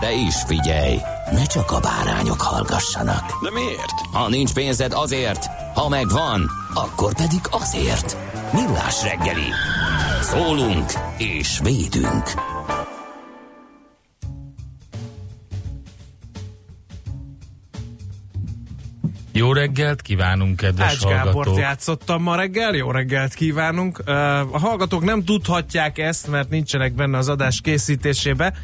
De is figyelj, ne csak a bárányok hallgassanak. De miért? Ha nincs pénzed azért, ha megvan, akkor pedig azért. Millás reggeli. Szólunk és védünk. Jó reggelt kívánunk, kedves Ács Gábort hallgatók! játszottam ma reggel, jó reggelt kívánunk. A hallgatók nem tudhatják ezt, mert nincsenek benne az adás készítésébe,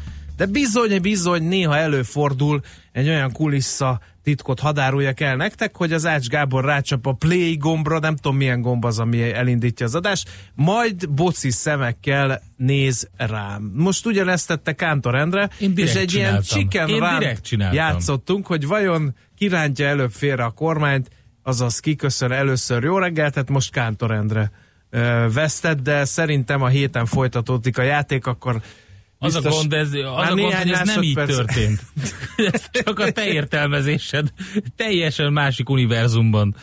de bizony, bizony néha előfordul egy olyan kulissza titkot hadáruljak el nektek, hogy az Ács Gábor rácsap a play gombra, nem tudom milyen gomb az, ami elindítja az adást, majd boci szemekkel néz rám. Most ugyanezt tette Kántor Endre, és egy ilyen csináltam. chicken direkt csináltam. játszottunk, hogy vajon kirántja előbb félre a kormányt, azaz kiköszön először jó reggelt, tehát most Kántor Endre vesztett, de szerintem a héten folytatódik a játék, akkor Az a biztos- gond, ez, az a gond hogy ez nem így másodperc- történt. ez csak a te értelmezésed. Teljesen másik univerzumban.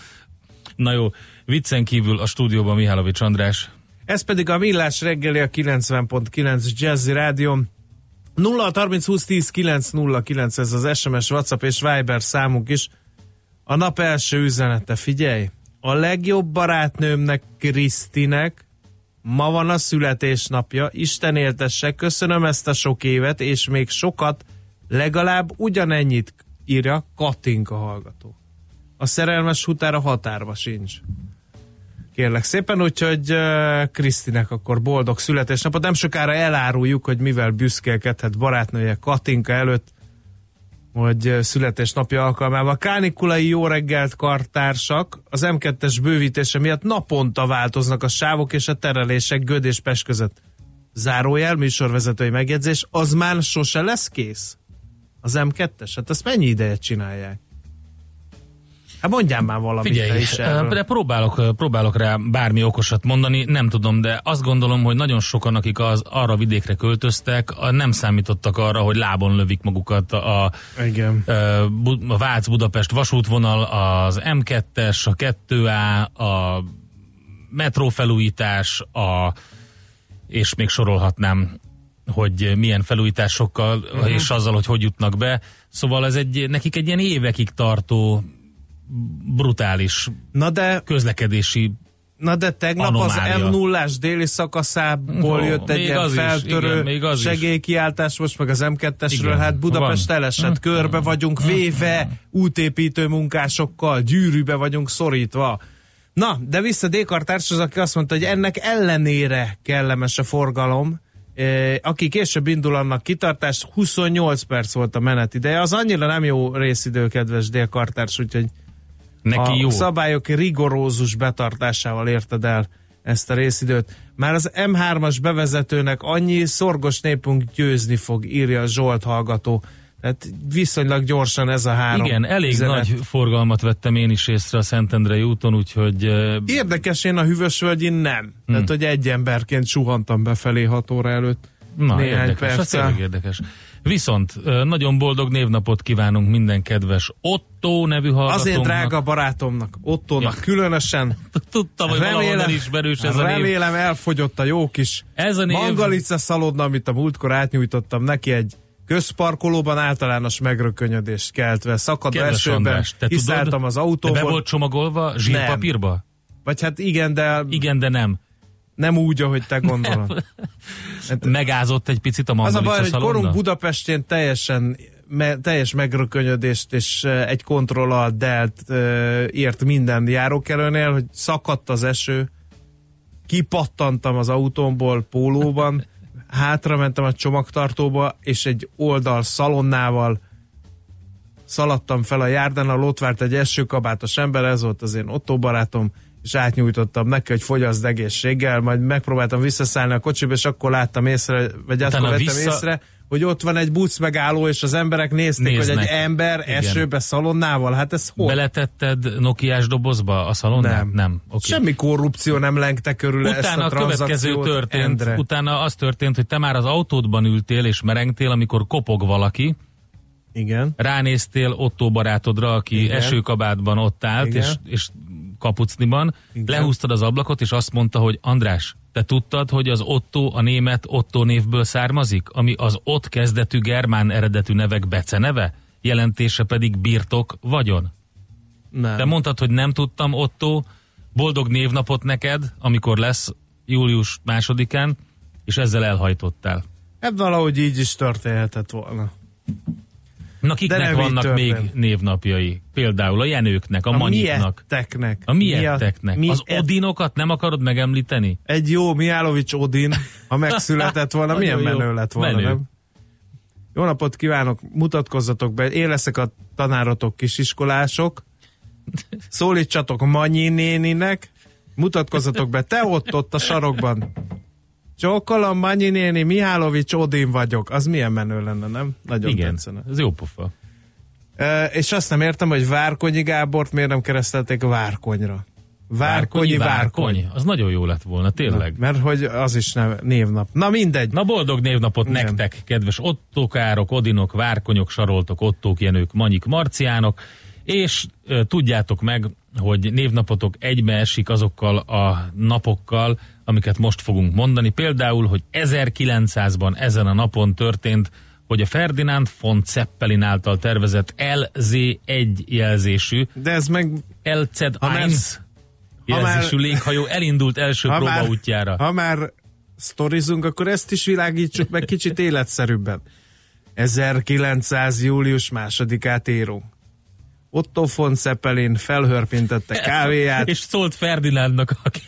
Na jó, viccen kívül a stúdióban Mihálovics András. Ez pedig a Millás reggeli a 90.9 Jazzy Rádió. 0 30 20 10 9 0 9 ez az SMS, WhatsApp és Viber számunk is. A nap első üzenete, figyelj! A legjobb barátnőmnek, Krisztinek ma van a születésnapja, Isten éltesse, köszönöm ezt a sok évet, és még sokat, legalább ugyanennyit írja Katinka hallgató. A szerelmes hutára határba sincs. Kérlek szépen, úgyhogy uh, Krisztinek akkor boldog születésnapot. Nem sokára eláruljuk, hogy mivel büszkélkedhet barátnője Katinka előtt, hogy születésnapja alkalmával. Kánikulai jó reggelt kartársak, az M2-es bővítése miatt naponta változnak a sávok és a terelések Göd és Pest között. Zárójel, műsorvezetői megjegyzés, az már sose lesz kész? Az M2-es? Hát ezt mennyi ideje csinálják? Hát mondjál már valamit Figyelj, is erről. de próbálok, próbálok rá bármi okosat mondani, nem tudom, de azt gondolom, hogy nagyon sokan, akik az, arra vidékre költöztek, nem számítottak arra, hogy lábon lövik magukat a, Igen. A Vác-Budapest vasútvonal, az M2-es, a 2A, a metrófelújítás, a, és még sorolhatnám, hogy milyen felújításokkal, uh-huh. és azzal, hogy hogy jutnak be. Szóval ez egy, nekik egy ilyen évekig tartó brutális Na de, közlekedési na de tegnap Anomália. az m 0 déli szakaszából Ó, jött egy ilyen az is, feltörő igen, még az is. segélykiáltás, most meg az M2-esről, Igen, hát Budapest van. elesett, körbe vagyunk véve, útépítő munkásokkal, gyűrűbe vagyunk szorítva. Na, de vissza Dékartárs az, aki azt mondta, hogy ennek ellenére kellemes a forgalom, Eh, aki később indul annak kitartás, 28 perc volt a menetideje. Az annyira nem jó részidő, kedves Délkartárs, úgyhogy neki a jó. szabályok rigorózus betartásával érted el ezt a részidőt. Már az M3-as bevezetőnek annyi szorgos népünk győzni fog, írja Zsolt hallgató. Tehát viszonylag gyorsan ez a három Igen, elég üzenet. nagy forgalmat vettem én is észre a Szentendrei úton, úgyhogy Érdekes, én a Hűvösvölgyin nem. Hmm. Tehát, hogy egy emberként suhantam befelé 6 óra előtt. Na, Néhány érdekes, ez perccel. tényleg érdekes. Viszont nagyon boldog névnapot kívánunk minden kedves Otto nevű hallgatónknak. Azért drága barátomnak, Ottónak Ja. különösen. Tudtam, hogy valahol ismerős ez a név. remélem elfogyott a jó kis Ez a név... Mangalica szalodna, amit a múltkor átnyújtottam neki egy közparkolóban általános megrökönyödést keltve. Szakadó Kedves esőben András, te kiszálltam tudod, az De be autóból. volt csomagolva zsírpapírba? Vagy hát igen, de Igen, de nem. Nem úgy, ahogy te gondolod. Hát Megázott egy picit a az a baj, hogy szalonna? korunk Budapestén teljesen me, teljes megrökönyödést és eh, egy kontrollal delt eh, ért minden járókelőnél, hogy szakadt az eső, kipattantam az autómból pólóban, hátra mentem a csomagtartóba, és egy oldal szalonnával szaladtam fel a járdán, ott várt egy esőkabátos ember, ez volt az én Otto barátom, és átnyújtottam neki, hogy fogyaszd egészséggel, majd megpróbáltam visszaszállni a kocsiba, és akkor láttam észre, vagy Utána akkor vettem vissza- észre, hogy ott van egy busz megálló, és az emberek nézték, Néznek. hogy egy ember Igen. esőbe szalonnával, hát ez hol? Beletetted Nokiás dobozba a szalonnát? Nem. Nem. Okay. Semmi korrupció nem lengte körül ezt Utána a a következő történt, Endre. utána az történt, hogy te már az autódban ültél és merengtél, amikor kopog valaki, Igen. ránéztél Otto barátodra, aki Igen. esőkabátban ott állt, Igen. és, és kapucniban, Igen. lehúztad az ablakot, és azt mondta, hogy András, te tudtad, hogy az Otto a német Otto névből származik, ami az ott kezdetű germán eredetű nevek beceneve, jelentése pedig birtok, vagyon? Nem. Te mondtad, hogy nem tudtam, Otto, boldog névnapot neked, amikor lesz július másodikán, és ezzel elhajtottál. Hát valahogy így is történhetett volna. Na De kiknek így vannak még történt. névnapjai? Például a Jenőknek, a, A Manyiknak, mietteknek. a mietteknek. Mi- Az et- Odinokat nem akarod megemlíteni? Egy jó Miálovics Odin, ha megszületett volna, milyen jó. menő lett volna, Menő. nem? Jó napot kívánok, mutatkozzatok be, én leszek a tanárotok kisiskolások, szólítsatok Manyi néninek, mutatkozzatok be, te ott, ott a sarokban. Csókolom, Manyi néni, Mihálovics Odin vagyok. Az milyen menő lenne, nem? Nagyon Igen, tetszene. ez jó pofa. E, és azt nem értem, hogy Várkonyi Gábort miért nem keresztelték Várkonyra. Várkonyi, Várkony. Az nagyon jó lett volna, tényleg. Na, mert hogy az is nem, névnap. Na mindegy. Na boldog névnapot Igen. nektek, kedves ottókárok, odinok, várkonyok, saroltok, ottók, jenők, manyik, marciánok, és e, tudjátok meg, hogy névnapotok egybe esik azokkal a napokkal, amiket most fogunk mondani. Például, hogy 1900-ban ezen a napon történt, hogy a Ferdinand von Zeppelin által tervezett LZ-1 jelzésű De ez meg LZ-1 Ha már- ha már- jelzésű léghajó elindult első ha már, próbaútjára. ha már sztorizunk, akkor ezt is világítsuk meg kicsit életszerűbben. 1900. július másodikát írunk. Otto von Zeppelin felhörpintette kávéját. És szólt Ferdinandnak, aki,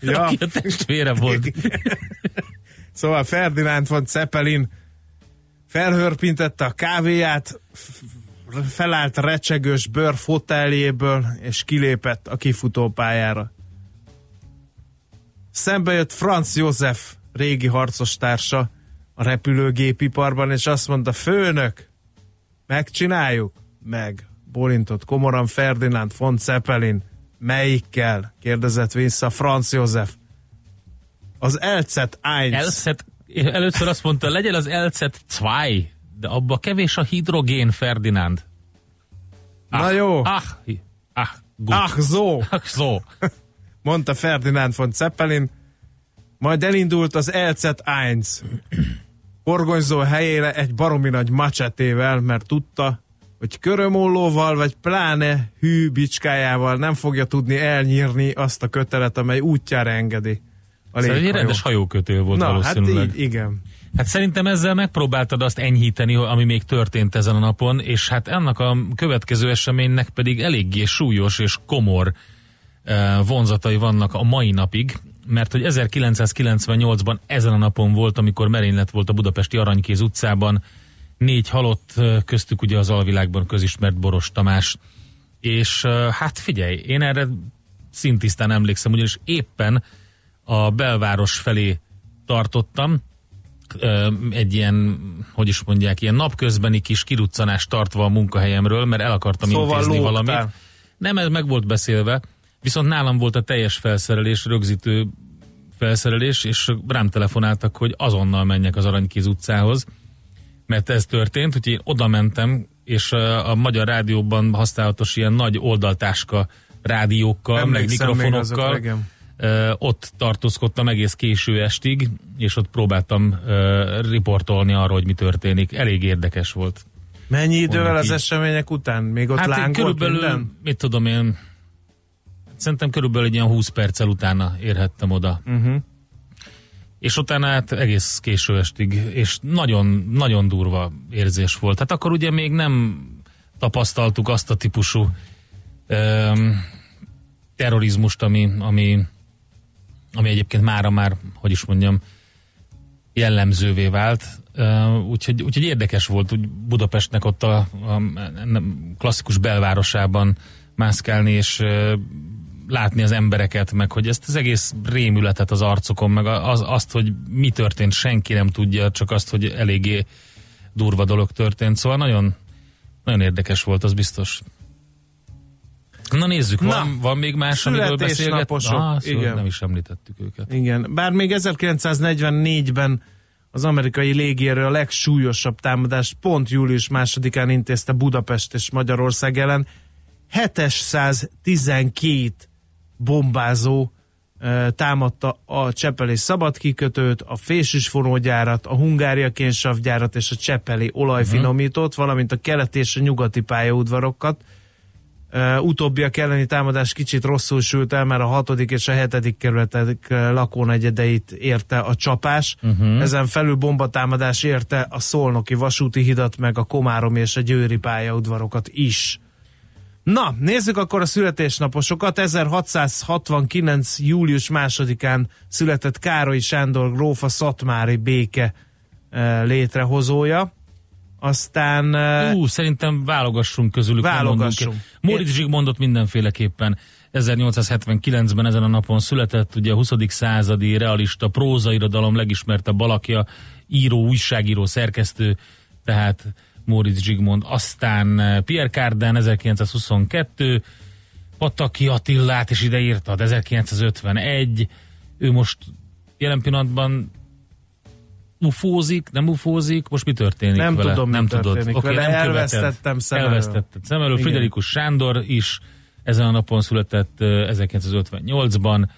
Ja. aki a testvére volt. Szóval Ferdinand von Zeppelin felhörpintette a kávéját, felállt recsegős bőr foteljéből, és kilépett a kifutópályára. Szembe jött Franz József, régi harcostársa a repülőgépiparban, és azt mondta, főnök, megcsináljuk? Meg. Bólintott komoran Ferdinand von Zeppelin. Melyikkel? kérdezett vissza Franz József. Az Elcet 1. Elszet, először azt mondta, legyen az Elcet 2, de abba kevés a hidrogén, Ferdinand. Na jó. Ah, ah, gut. Ach so, Ach so. mondta Ferdinand von Zeppelin, majd elindult az Elcet 1 horgonyzó helyére egy baromi nagy macsetével, mert tudta, hogy körömollóval, vagy pláne hű bicskájával nem fogja tudni elnyírni azt a kötelet, amely útjára engedi a Ez egy rendes hajókötő volt Na, hát valószínűleg. így, igen. Hát szerintem ezzel megpróbáltad azt enyhíteni, ami még történt ezen a napon, és hát ennek a következő eseménynek pedig eléggé súlyos és komor eh, vonzatai vannak a mai napig, mert hogy 1998-ban ezen a napon volt, amikor merénylet volt a budapesti Aranykéz utcában, négy halott, köztük ugye az alvilágban közismert Boros Tamás, és hát figyelj, én erre szintisztán emlékszem, ugyanis éppen a belváros felé tartottam, egy ilyen, hogy is mondják, ilyen napközbeni kis kiruccanást tartva a munkahelyemről, mert el akartam Szóval intézni lógtál. valamit. Nem, ez meg volt beszélve, viszont nálam volt a teljes felszerelés, rögzítő felszerelés, és rám telefonáltak, hogy azonnal menjek az Aranykéz utcához, mert ez történt, úgyhogy én oda mentem, és a Magyar Rádióban használatos ilyen nagy oldaltáska rádiókkal, meg Emlékszem mikrofonokkal, ott tartózkodtam egész késő estig, és ott próbáltam riportolni arról, hogy mi történik. Elég érdekes volt. Mennyi idővel az események után? Még ott hát lángolt körülbelül, minden? mit tudom én, szerintem körülbelül egy ilyen 20 perccel utána érhettem oda. Uh-huh. És utána hát egész késő estig, és nagyon, nagyon durva érzés volt. Hát akkor ugye még nem tapasztaltuk azt a típusú um, terrorizmust, ami, ami, ami egyébként mára már, hogy is mondjam, jellemzővé vált. Úgyhogy, úgyhogy érdekes volt úgy Budapestnek ott a, a, a klasszikus belvárosában mászkálni, és látni az embereket, meg hogy ezt az egész rémületet az arcokon, meg az, azt, hogy mi történt, senki nem tudja, csak azt, hogy eléggé durva dolog történt. Szóval nagyon, nagyon érdekes volt, az biztos. Na nézzük, Na, van, van még más, amiről beszélget? Ah, szóval Igen. Nem is említettük őket. Igen, bár még 1944-ben az amerikai légierő a legsúlyosabb támadást pont július másodikán intézte Budapest és Magyarország ellen. 712 bombázó támadta a Csepeli szabadkikötőt, a Fésis fonógyárat, a Hungária kénsavgyárat és a Csepeli olajfinomítót, uh-huh. valamint a keleti és a nyugati pályaudvarokat. Uh, utóbbiak elleni támadás kicsit rosszul sült el, mert a hatodik és a hetedik kerületek lakónegyedeit érte a csapás. Uh-huh. Ezen felül bombatámadás érte a Szolnoki vasúti hidat, meg a Komáromi és a Győri pályaudvarokat is. Na, nézzük akkor a születésnaposokat. 1669. július másodikán született Károly Sándor gróf a Szatmári béke eh, létrehozója. Aztán... Eh, Ú, szerintem válogassunk közülük. Válogassunk. Móricz Zsigmondot mindenféleképpen 1879-ben ezen a napon született, ugye a 20. századi realista prózairodalom legismertebb alakja, író, újságíró, szerkesztő, tehát Móricz Zsigmond, aztán eh, Pierre Cardin 1922, Pataki Attillát is ide írtad 1951, ő most jelen pillanatban ufózik, nem ufózik, most mi történik nem vele? Tudom, nem. Történik okay, vele. Nem elvesztettem szem Elvesztetted szem elől. Friderikus Sándor is ezen a napon született 1958-ban, eh,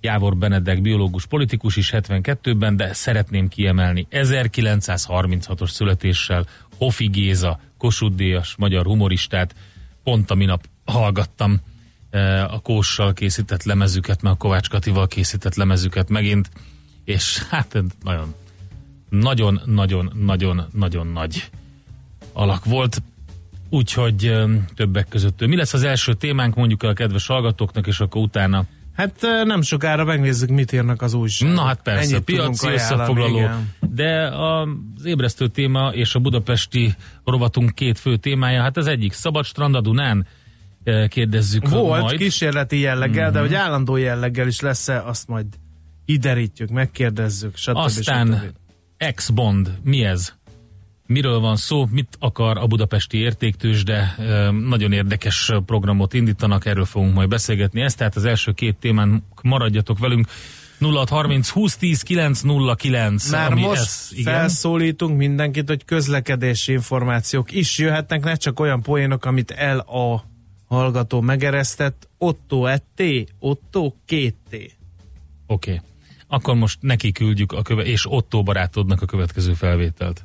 Jávor Benedek biológus politikus is 72-ben, de szeretném kiemelni 1936-os születéssel Hofi Géza, Kossuth Díjas, magyar humoristát, pont a minap hallgattam e, a Kóssal készített lemezüket, meg a Kovács Katival készített lemezüket megint, és hát nagyon, nagyon, nagyon, nagyon, nagyon nagy alak volt. Úgyhogy e, többek között. Mi lesz az első témánk, mondjuk el a kedves hallgatóknak, és akkor utána Hát nem sokára megnézzük, mit írnak az újságok. Na hát persze, Ennyit piaci összefoglaló. Igen. De az ébresztő téma és a budapesti rovatunk két fő témája, hát az egyik Szabad Strand a Dunán, kérdezzük Volt majd. kísérleti jelleggel, mm-hmm. de mhm. hogy állandó jelleggel is lesz-e, azt majd iderítjük, megkérdezzük, stb. Aztán ex-bond, mi ez? Miről van szó, mit akar a budapesti értéktős, de nagyon érdekes programot indítanak, erről fogunk majd beszélgetni. Ez tehát az első két témán maradjatok velünk. 0630 2010 909. Már ami most ez, igen? felszólítunk mindenkit, hogy közlekedési információk is jöhetnek, ne csak olyan poénok, amit el a hallgató megeresztett. Otto ett, Otto két T. Oké. Okay. Akkor most neki küldjük a köve- és Otto barátodnak a következő felvételt.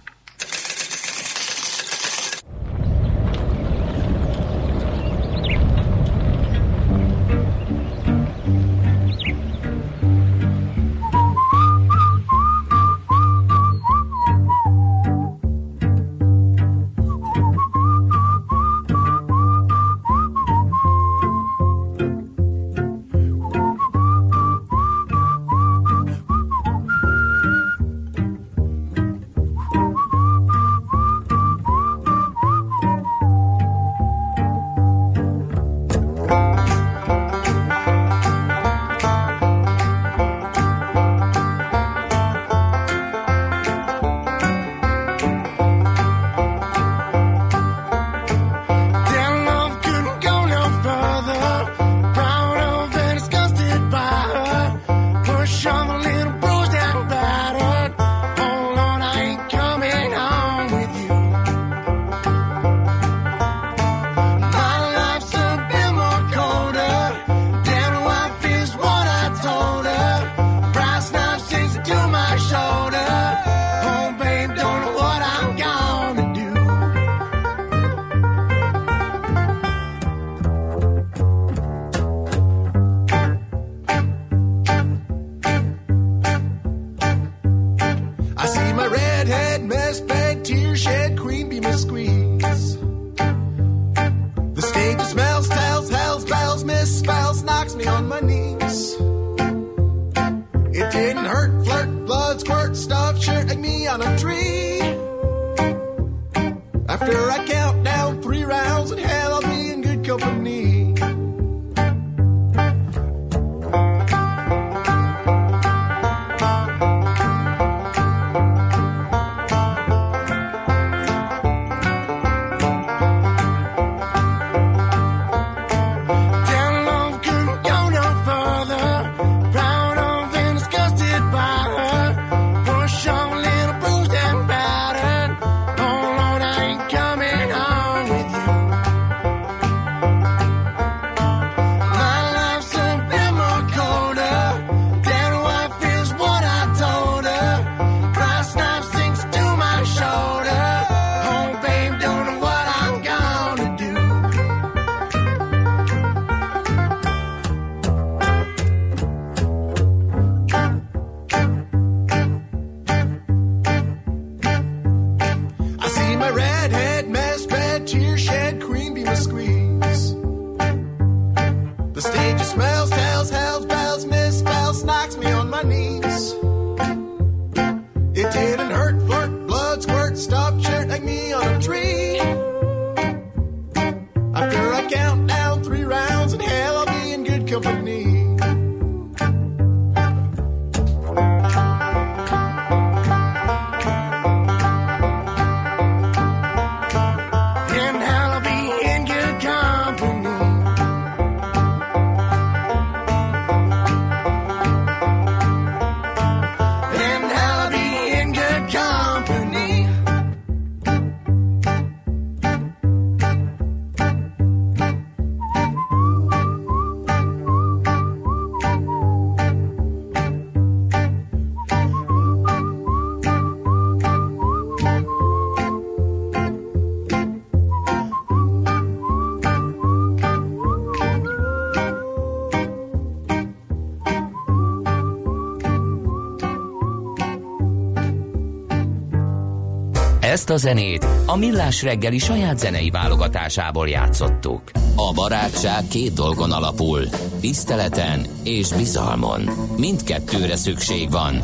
A zenét a Millás reggeli saját zenei válogatásából játszottuk. A barátság két dolgon alapul, tiszteleten és bizalmon. Mindkettőre szükség van.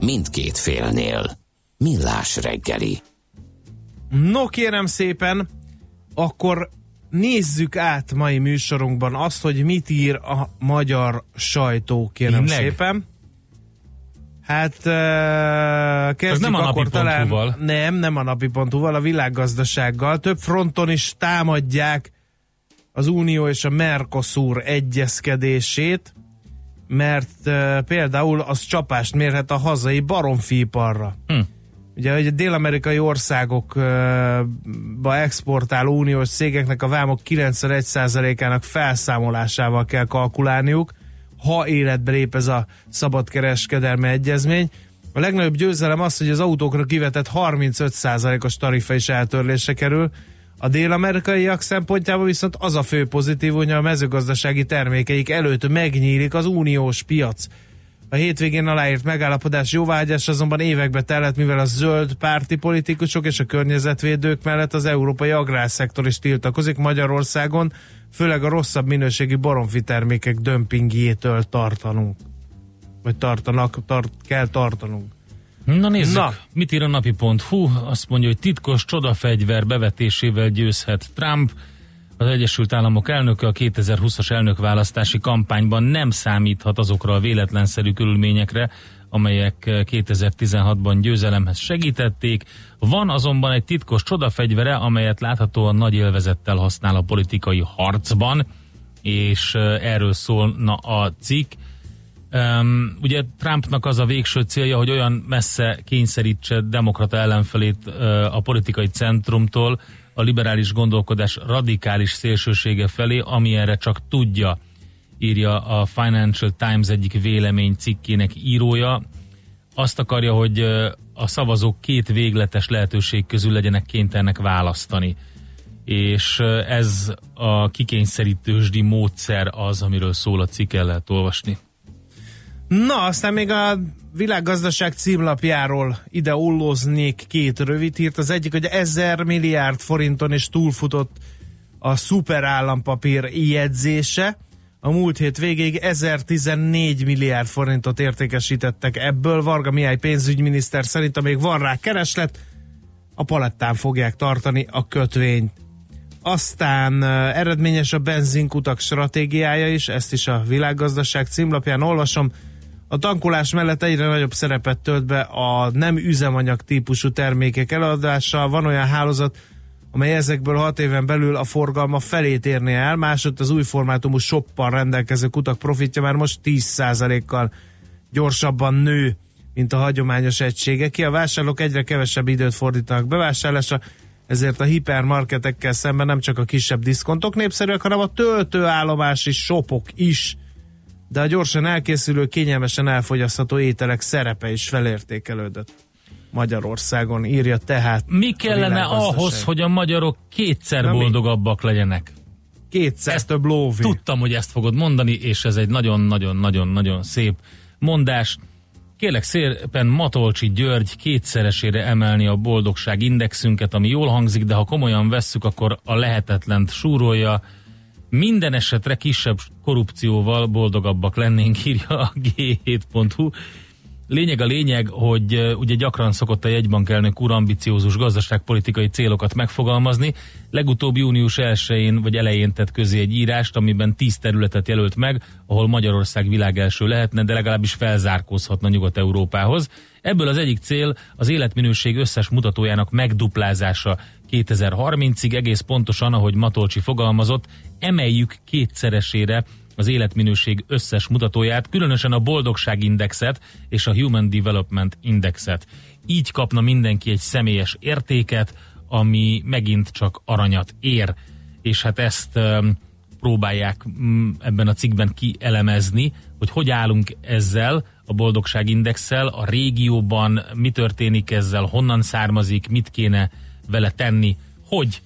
Mindkét félnél. Millás reggeli. No kérem szépen, akkor nézzük át mai műsorunkban azt, hogy mit ír a magyar sajtó, kérem Tényleg? szépen. Hát uh, kezdjük nem a akkor talán, nem, nem a napi.hu-val, a világgazdasággal. Több fronton is támadják az Unió és a Mercosur egyezkedését, mert uh, például az csapást mérhet a hazai baromfiiparra. Hm. Ugye, hogy a dél-amerikai országokba exportáló uniós cégeknek a vámok 91%-ának felszámolásával kell kalkulálniuk, ha életbe lép ez a szabadkereskedelmi egyezmény. A legnagyobb győzelem az, hogy az autókra kivetett 35%-os tarifa is eltörlésre kerül. A dél-amerikaiak szempontjából viszont az a fő pozitív, hogy a mezőgazdasági termékeik előtt megnyílik az uniós piac. A hétvégén aláírt megállapodás jóváhagyás azonban évekbe tellett, mivel a zöld párti politikusok és a környezetvédők mellett az európai agrárszektor is tiltakozik Magyarországon, főleg a rosszabb minőségi baromfi termékek dömpingjétől tartanunk. Vagy tartanak, tart, kell tartanunk. Na nézzük, Na. Na. mit ír a napi.hu? Azt mondja, hogy titkos csodafegyver bevetésével győzhet Trump. Az Egyesült Államok elnöke a 2020-as elnökválasztási kampányban nem számíthat azokra a véletlenszerű körülményekre, amelyek 2016-ban győzelemhez segítették. Van azonban egy titkos csodafegyvere, amelyet láthatóan nagy élvezettel használ a politikai harcban, és erről szólna a cikk. Um, ugye Trumpnak az a végső célja, hogy olyan messze kényszerítse demokrata ellenfelét uh, a politikai centrumtól, a liberális gondolkodás radikális szélsősége felé, ami erre csak tudja, írja a Financial Times egyik vélemény cikkének írója. Azt akarja, hogy a szavazók két végletes lehetőség közül legyenek kénytelenek választani. És ez a kikényszerítősdi módszer az, amiről szól a cikk, el lehet olvasni. Na, aztán még a világgazdaság címlapjáról ide ollóznék két rövid hírt. Az egyik, hogy 1000 milliárd forinton is túlfutott a szuperállampapír jegyzése. A múlt hét végéig 1014 milliárd forintot értékesítettek ebből. Varga Mihály pénzügyminiszter szerint, amíg van rá kereslet, a palettán fogják tartani a kötvényt. Aztán eredményes a benzinkutak stratégiája is, ezt is a világgazdaság címlapján olvasom. A tankolás mellett egyre nagyobb szerepet tölt be a nem üzemanyag típusú termékek eladása. Van olyan hálózat, amely ezekből hat éven belül a forgalma felét érné el, másod az új formátumú shoppal rendelkező kutak profitja már most 10%-kal gyorsabban nő, mint a hagyományos egységek. Ki a vásárlók egyre kevesebb időt fordítanak bevásárlásra, ezért a hipermarketekkel szemben nem csak a kisebb diszkontok népszerűek, hanem a töltőállomási shopok is. De a gyorsan elkészülő, kényelmesen elfogyasztható ételek szerepe is felértékelődött. Magyarországon írja tehát. Mi kellene ahhoz, hogy a magyarok kétszer Na mi? boldogabbak legyenek? Kétszer Ezt több lóvé. Tudtam, hogy ezt fogod mondani, és ez egy nagyon-nagyon-nagyon-nagyon szép mondás. Kérlek szépen Matolcsi György kétszeresére emelni a boldogság indexünket, ami jól hangzik, de ha komolyan vesszük, akkor a lehetetlent súrolja. Minden esetre kisebb korrupcióval boldogabbak lennénk, írja a G7.hu. Lényeg a lényeg, hogy ugye gyakran szokott a jegybank elnök úr ambiciózus gazdaságpolitikai célokat megfogalmazni. Legutóbb június 1-én vagy elején tett közé egy írást, amiben 10 területet jelölt meg, ahol Magyarország világelső lehetne, de legalábbis felzárkózhatna Nyugat-Európához. Ebből az egyik cél az életminőség összes mutatójának megduplázása 2030-ig, egész pontosan, ahogy Matolcsi fogalmazott, emeljük kétszeresére az életminőség összes mutatóját, különösen a boldogságindexet és a Human Development Indexet. Így kapna mindenki egy személyes értéket, ami megint csak aranyat ér, és hát ezt um, próbálják mm, ebben a cikkben kielemezni, hogy hogy állunk ezzel a boldogságindexel a régióban, mi történik ezzel, honnan származik, mit kéne vele tenni, hogy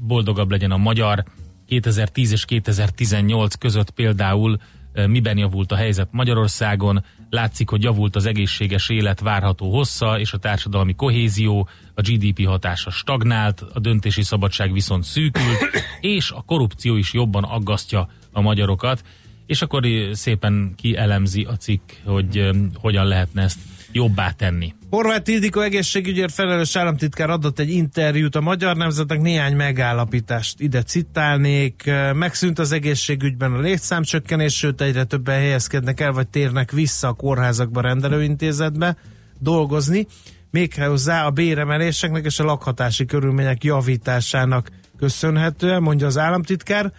boldogabb legyen a magyar, 2010 és 2018 között például miben javult a helyzet Magyarországon, látszik, hogy javult az egészséges élet várható hossza és a társadalmi kohézió, a GDP hatása stagnált, a döntési szabadság viszont szűkült, és a korrupció is jobban aggasztja a magyarokat, és akkor szépen kielemzi a cikk, hogy hogyan lehetne ezt jobbá tenni. Horváth Ildikó egészségügyért felelős államtitkár adott egy interjút a Magyar Nemzetnek néhány megállapítást ide citálnék. Megszűnt az egészségügyben a létszámcsökkenés, sőt egyre többen helyezkednek el, vagy térnek vissza a kórházakba rendelőintézetbe dolgozni. Méghozzá a béremeléseknek és a lakhatási körülmények javításának köszönhetően, mondja az államtitkár.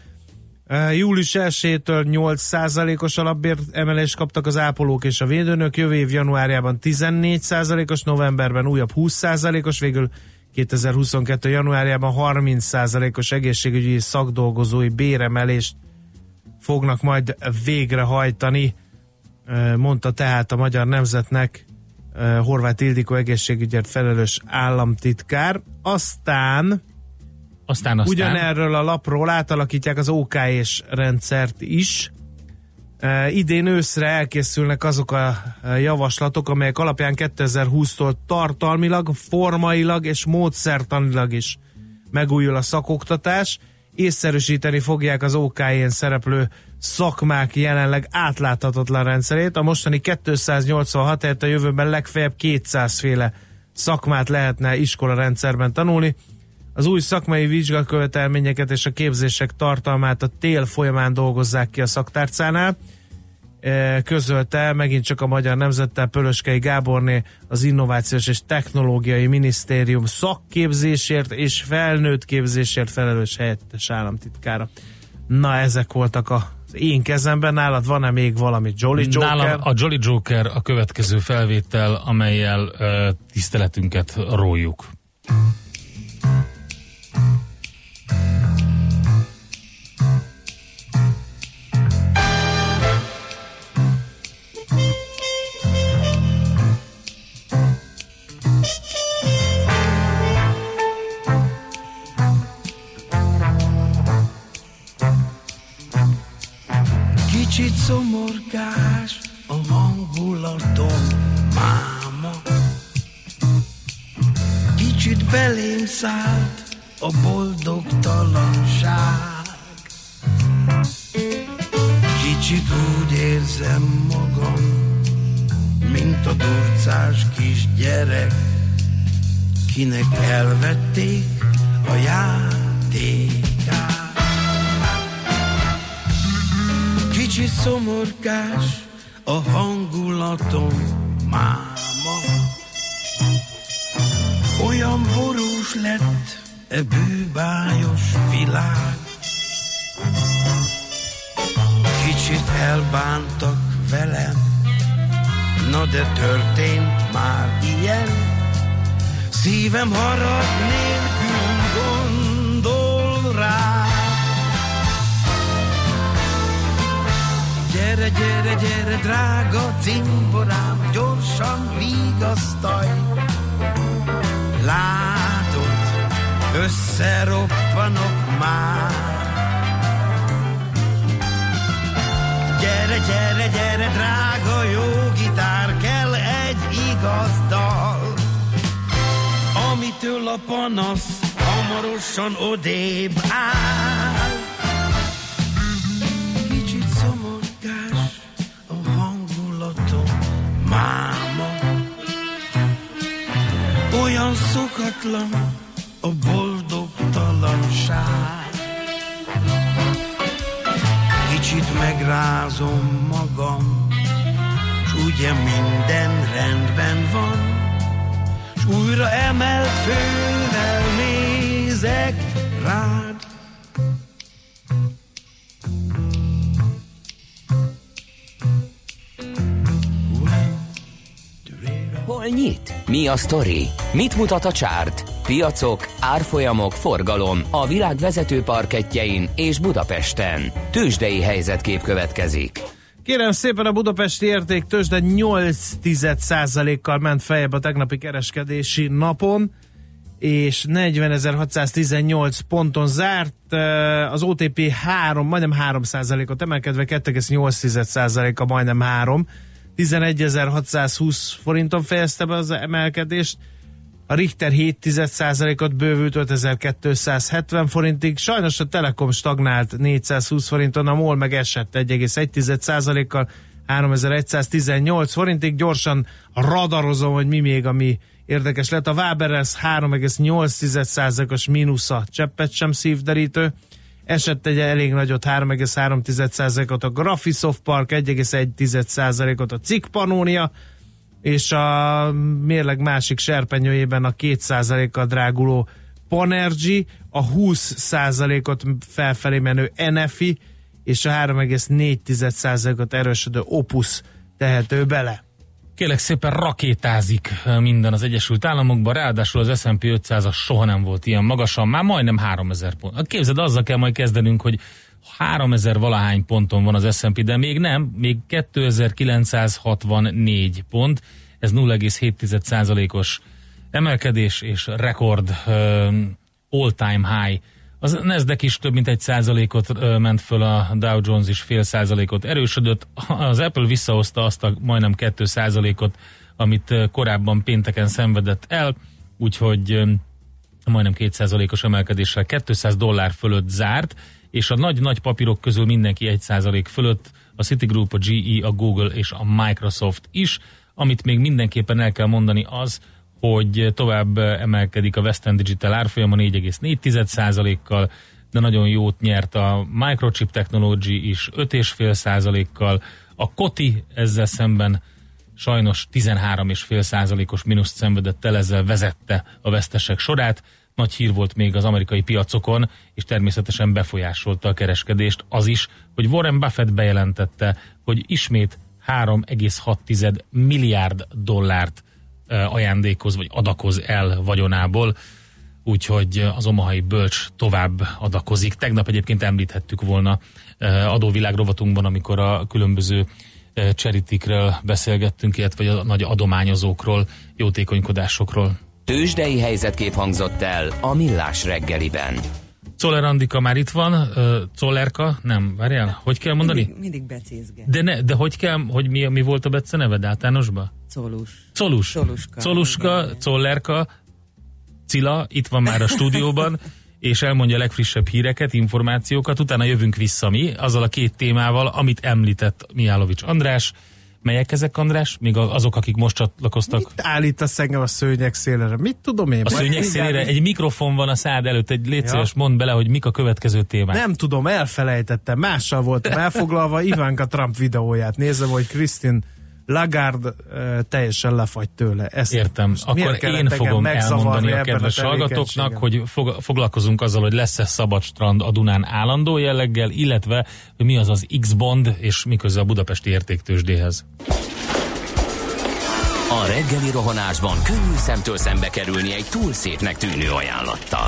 Július 1-től 8%-os alapbér emelést kaptak az ápolók és a védőnök, jövő év januárjában 14%-os, novemberben újabb 20%-os, végül 2022. januárjában 30%-os egészségügyi és szakdolgozói béremelést fognak majd végrehajtani, mondta tehát a Magyar Nemzetnek Horváth Ildikó egészségügyért felelős államtitkár. Aztán Aztán aztán... Ugyanerről a lapról átalakítják az OKS rendszert is. E, idén őszre elkészülnek azok a javaslatok, amelyek alapján 2020-tól tartalmilag, formailag és módszertanilag is megújul a szakoktatás. Észszerűsíteni fogják az OKN szereplő szakmák jelenleg átláthatatlan rendszerét. A mostani 286 helyett a jövőben legfeljebb 200 féle szakmát lehetne iskola rendszerben tanulni. Az új szakmai vizsgakövetelményeket és a képzések tartalmát a tél folyamán dolgozzák ki a szaktárcánál. E, Közölte megint csak a Magyar Nemzettel Pölöskei Gáborné az Innovációs és Technológiai Minisztérium szakképzésért és felnőtt képzésért felelős helyettes államtitkára. Na, ezek voltak az én kezemben. Nálad van-e még valami Jolly Joker? Nálam a Jolly Joker a következő felvétel, amelyel uh, tiszteletünket róljuk. Kicsit szomorkás a hangulatom, máma. Kicsit belém szállt a boldogtalanság. Kicsit úgy érzem magam, mint a durcás kis gyerek, kinek elvették a játékát. Kicsit szomorkás a hangulatom, máma. Olyan borús lett e bűbájos világ. Kicsit elbántak velem, na de történt már ilyen. Szívem harag nélkül gondol rá. Gyere, gyere, gyere, drága cimborám, gyorsan vigasztalj. Látod, összeroppanok már. Gyere, gyere, gyere, drága jó gitár, kell egy igaz dal, amitől a panasz hamarosan odébb áll. Kicsit szomorkás a hangulatom, máma, olyan szokatlan a boldogtalanság. Megrázom magam, s ugye minden rendben van, s újra emelt fővel nézek rád. Hol nyit? Mi a sztori? Mit mutat a csárt? Piacok, árfolyamok, forgalom a világ vezető parketjein és Budapesten. Tősdei helyzetkép következik. Kérem szépen a budapesti érték tőzsde 8 kal ment feljebb a tegnapi kereskedési napon, és 40.618 ponton zárt, az OTP 3, majdnem 3 ot emelkedve 2,8% a majdnem 3, 11.620 forinton fejezte be az emelkedést, a Richter 7 ot bővült 5270 forintig, sajnos a Telekom stagnált 420 forinton, a MOL meg esett 1,1%-kal 3118 forintig, gyorsan radarozom, hogy mi még, ami érdekes lett. A Waberers 3,8%-os mínusza cseppet sem szívderítő, esett egy elég nagyot 3,3%-ot a Graphisoft Park, 1,1%-ot a Cikk Panónia, és a mérleg másik serpenyőjében a 2%-kal dráguló Panergy, a 20%-ot felfelé menő NFI, és a 3,4%-ot erősödő Opus tehető bele. Kélek szépen rakétázik minden az Egyesült Államokban, ráadásul az S&P 500 as soha nem volt ilyen magasan, már majdnem 3000 pont. Hát képzeld, azzal kell majd kezdenünk, hogy 3000 valahány ponton van az S&P, de még nem, még 2964 pont, ez 0,7%-os emelkedés és rekord all-time high. Az Nasdaq is több mint egy százalékot ment föl, a Dow Jones is fél százalékot erősödött, az Apple visszahozta azt a majdnem 2 százalékot, amit korábban pénteken szenvedett el, úgyhogy majdnem 2%-os emelkedéssel 200 dollár fölött zárt, és a nagy-nagy papírok közül mindenki 1% fölött, a Citigroup, a GE, a Google és a Microsoft is. Amit még mindenképpen el kell mondani az, hogy tovább emelkedik a Western Digital árfolyama 4,4%-kal, de nagyon jót nyert a Microchip Technology is 5,5%-kal, a Koti ezzel szemben sajnos 13,5%-os mínuszt szenvedett el, ezzel vezette a vesztesek sorát. Nagy hír volt még az amerikai piacokon, és természetesen befolyásolta a kereskedést az is, hogy Warren Buffett bejelentette, hogy ismét 3,6 milliárd dollárt ajándékoz, vagy adakoz el vagyonából, úgyhogy az omahai bölcs tovább adakozik. Tegnap egyébként említhettük volna adóvilág rovatunkban, amikor a különböző cseritikről beszélgettünk, illetve a nagy adományozókról, jótékonykodásokról. Tősdei helyzetkép hangzott el a Millás reggeliben. Czoller Andika már itt van, uh, Czollerka, nem, várjál, hogy kell mondani? Mindig, mindig becézget. De, ne, de hogy kell, hogy mi, mi volt a Bece neved általánosba? Colus. Colus. Coluska. Coluska. Czollerka, Cilla, itt van már a stúdióban, és elmondja a legfrissebb híreket, információkat, utána jövünk vissza mi, azzal a két témával, amit említett Mihálovics András. Melyek ezek, András? Még azok, akik most csatlakoztak Mit állítasz engem a szőnyeg szélére? Mit tudom én? a szőnyeg szélére. Egy mikrofon van a szád előtt, egy légy Ja. mondd bele, hogy mik a következő témák. Nem tudom, elfelejtettem. Mással voltam elfoglalva Ivanka Trump videóját. Nézem, hogy Christine Lagarde uh, teljesen lefagy tőle. Ezt Értem. Akkor én fogom elmondani a kedves hallgatóknak, tevékenységen? hogy fog, foglalkozunk azzal, hogy lesz-e szabad strand a Dunán állandó jelleggel, illetve hogy mi az az X-bond, és mi köze a budapesti értéktősdéhez. A reggeli rohanásban könnyű szemtől szembe kerülni egy túl szépnek tűnő ajánlattal.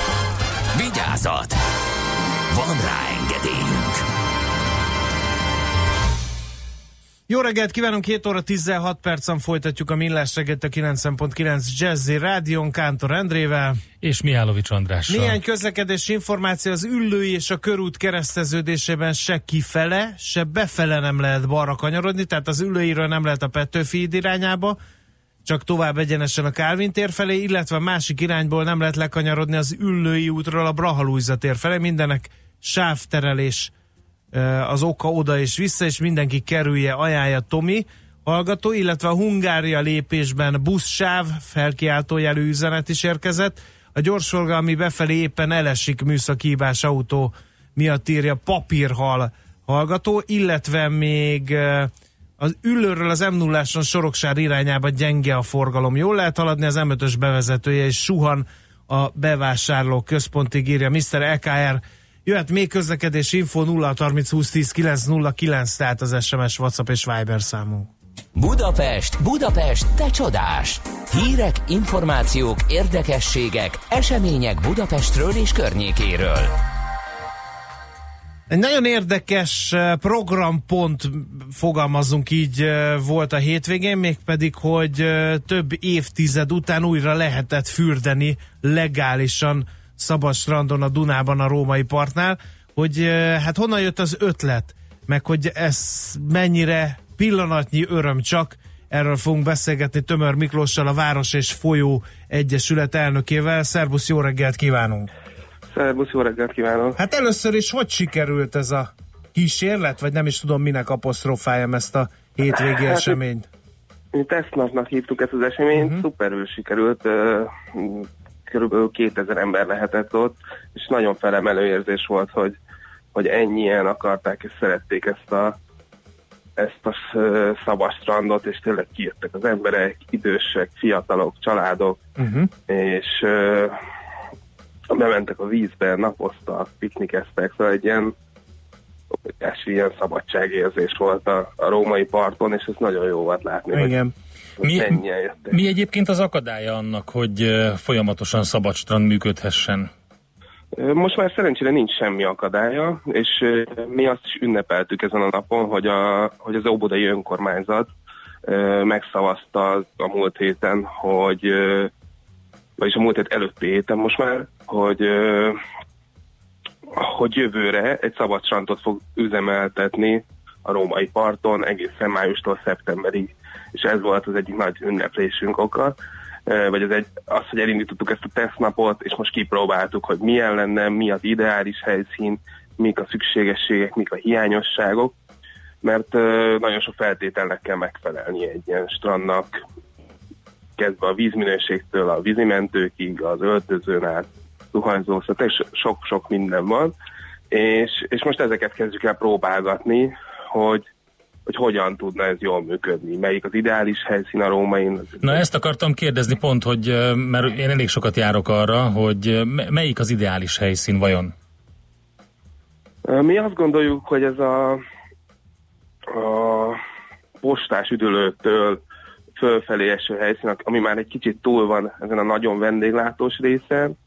Vigyázat! Van rá engedélyünk! Jó reggelt kívánunk, 7 óra 16 percen folytatjuk a Millás reggelt a 90.9 Jazzy Rádion Kántor Endrével. És Mihálovics Andrással. Néhány közlekedési információ az Üllői és a körút kereszteződésében se kifele, se befele nem lehet balra kanyarodni, tehát az Üllőiről nem lehet a Petőfi irányába, csak tovább egyenesen a Kálvin tér felé, illetve másik irányból nem lehet lekanyarodni az Üllői útról a Brahalújza tér felé, mindenek sávterelés az oka oda és vissza, és mindenki kerülje, ajánlja Tomi hallgató, illetve a Hungária lépésben buszsáv felkiáltójelű üzenet is érkezett. A gyorsforgalmi befelé éppen elesik műszaki hibás autó miatt írja papírhal hallgató, illetve még az ülőről az m 0 Soroksár irányába gyenge a forgalom. Jól lehet haladni az M5-ös bevezetője, és suhan a bevásárló központig írja Mr. EKR. Jöhet még közlekedés info 0 30 20 10 909, tehát az SMS, WhatsApp és Viber számunk. Budapest, Budapest, te csodás! Hírek, információk, érdekességek, események Budapestről és környékéről. Egy nagyon érdekes eh, programpont, fogalmazunk így, eh, volt a hétvégén, mégpedig, hogy eh, több évtized után újra lehetett fürdeni legálisan szabad strandon a Dunában a római partnál, hogy hát honnan jött az ötlet, meg hogy ez mennyire pillanatnyi öröm csak, erről fogunk beszélgetni Tömör Miklóssal, a Város és Folyó Egyesület elnökével. Szerbusz, jó reggelt kívánunk! Szerbusz, jó reggelt kívánok! Hát először is hogy sikerült ez a kísérlet, vagy nem is tudom minek apostrofáljam ezt a hétvégi Hát, eseményt? Mi tesztnapnak hívtuk ezt az eseményt, uh-huh. szuperül sikerült, körülbelül 2000 ember lehetett ott, és nagyon felemelő érzés volt, hogy, hogy ennyien akarták és szerették ezt a ezt a szabad strandot, és tényleg kijöttek az emberek, idősek, fiatalok, családok, Uh-huh. és bementek a vízbe, napoztak, piknikeztek, szóval egy ilyen óriási ilyen szabadságérzés volt a, a római parton, és ez nagyon jó volt látni, Igen. Mi-. Mi egyébként az akadálya annak, hogy folyamatosan szabad strand működhessen? Most már szerencsére nincs semmi akadálya, és mi azt is ünnepeltük ezen a napon, hogy, a, hogy az óbodai önkormányzat megszavazta a múlt héten, hogy vagyis a múlt hét előtti héten most már, hogy hogy jövőre egy szabad strandot fog üzemeltetni a római parton egészen májustól szeptemberig. És ez volt az egyik nagy ünneplésünk oka, vagy az, egy, az, hogy elindítottuk ezt a tesztnapot, és most kipróbáltuk, hogy milyen lenne, mi az ideális helyszín, mik a szükségességek, mik a hiányosságok, mert nagyon sok feltételnek kell megfelelni egy ilyen strandnak, kezdve a vízminőségtől a vízimentőkig, az öltözőn át, zuhanyzó, tényleg so- sok-sok minden van, és, és most ezeket kezdjük el próbálgatni, hogy, hogy hogyan tudna ez jól működni, melyik az ideális helyszín a rómain. Na ezt akartam kérdezni pont, hogy mert én elég sokat járok arra, hogy melyik az ideális helyszín vajon? Mi azt gondoljuk, hogy ez a, a postás üdülőtől fölfelé eső helyszín, ami már egy kicsit túl van ezen a nagyon vendéglátós részen,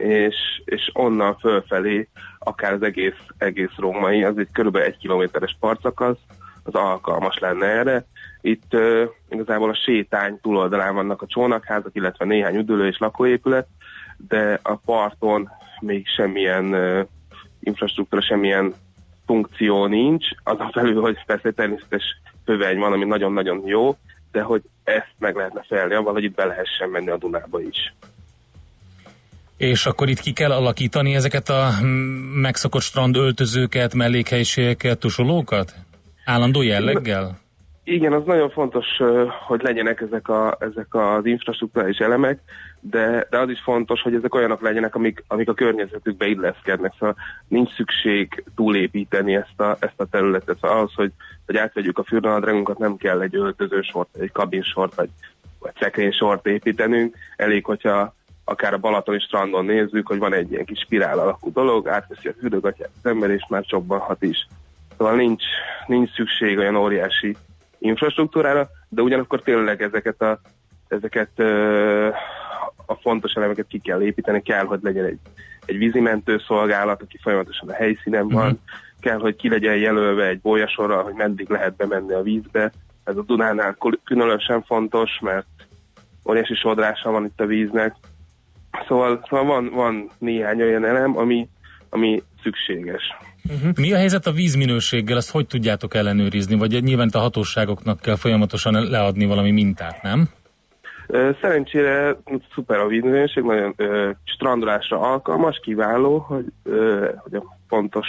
és, és onnan fölfelé, akár az egész, egész római, az egy körülbelül egy kilométeres partszakasz, az alkalmas lenne erre. Itt uh, igazából a sétány túloldalán vannak a csónakházak, illetve néhány üdülő és lakóépület, de a parton még semmilyen uh, infrastruktúra, semmilyen funkció nincs, azon felül, hogy persze egy természetes höveny van, ami nagyon-nagyon jó, de hogy ezt meg lehetne felni, avval, hogy itt be lehessen menni a Dunába is. És akkor itt ki kell alakítani ezeket a megszokott strand öltözőket, mellékhelyiségeket, tusolókat? Állandó jelleggel? Igen, az nagyon fontos, hogy legyenek ezek, a, ezek az infrastruktúrális elemek, de, de az is fontos, hogy ezek olyanok legyenek, amik, amik a környezetükbe illeszkednek. Szóval nincs szükség túlépíteni ezt a, ezt a területet. Szóval ahhoz, hogy, hogy átvegyük a fürdőnadrágunkat, nem kell egy öltözősort, egy kabinsort, vagy, vagy szekrénysort építenünk. Elég, hogyha akár a Balatoni strandon nézzük, hogy van egy ilyen kis spirál alakú dolog, átveszi a fürdőgatját az ember, és már csobbanhat is. Szóval nincs, nincs szükség olyan óriási infrastruktúrára, de ugyanakkor tényleg ezeket a, ezeket ö, a fontos elemeket ki kell építeni, kell, hogy legyen egy, egy vízimentő szolgálat, aki folyamatosan a helyszínen van, uh-huh. kell, hogy ki legyen jelölve egy bolyasorra, hogy meddig lehet bemenni a vízbe. Ez a Dunánál különösen fontos, mert óriási sodrása van itt a víznek. Szóval, szóval van, van néhány olyan elem, ami, ami szükséges. Uh-huh. Mi a helyzet a vízminőséggel, ezt hogy tudjátok ellenőrizni? Vagy nyilván a hatóságoknak kell folyamatosan leadni valami mintát, nem? Szerencsére szuper a vízminőség, nagyon ö, strandolásra alkalmas, kiváló, hogy, ö, hogy a pontos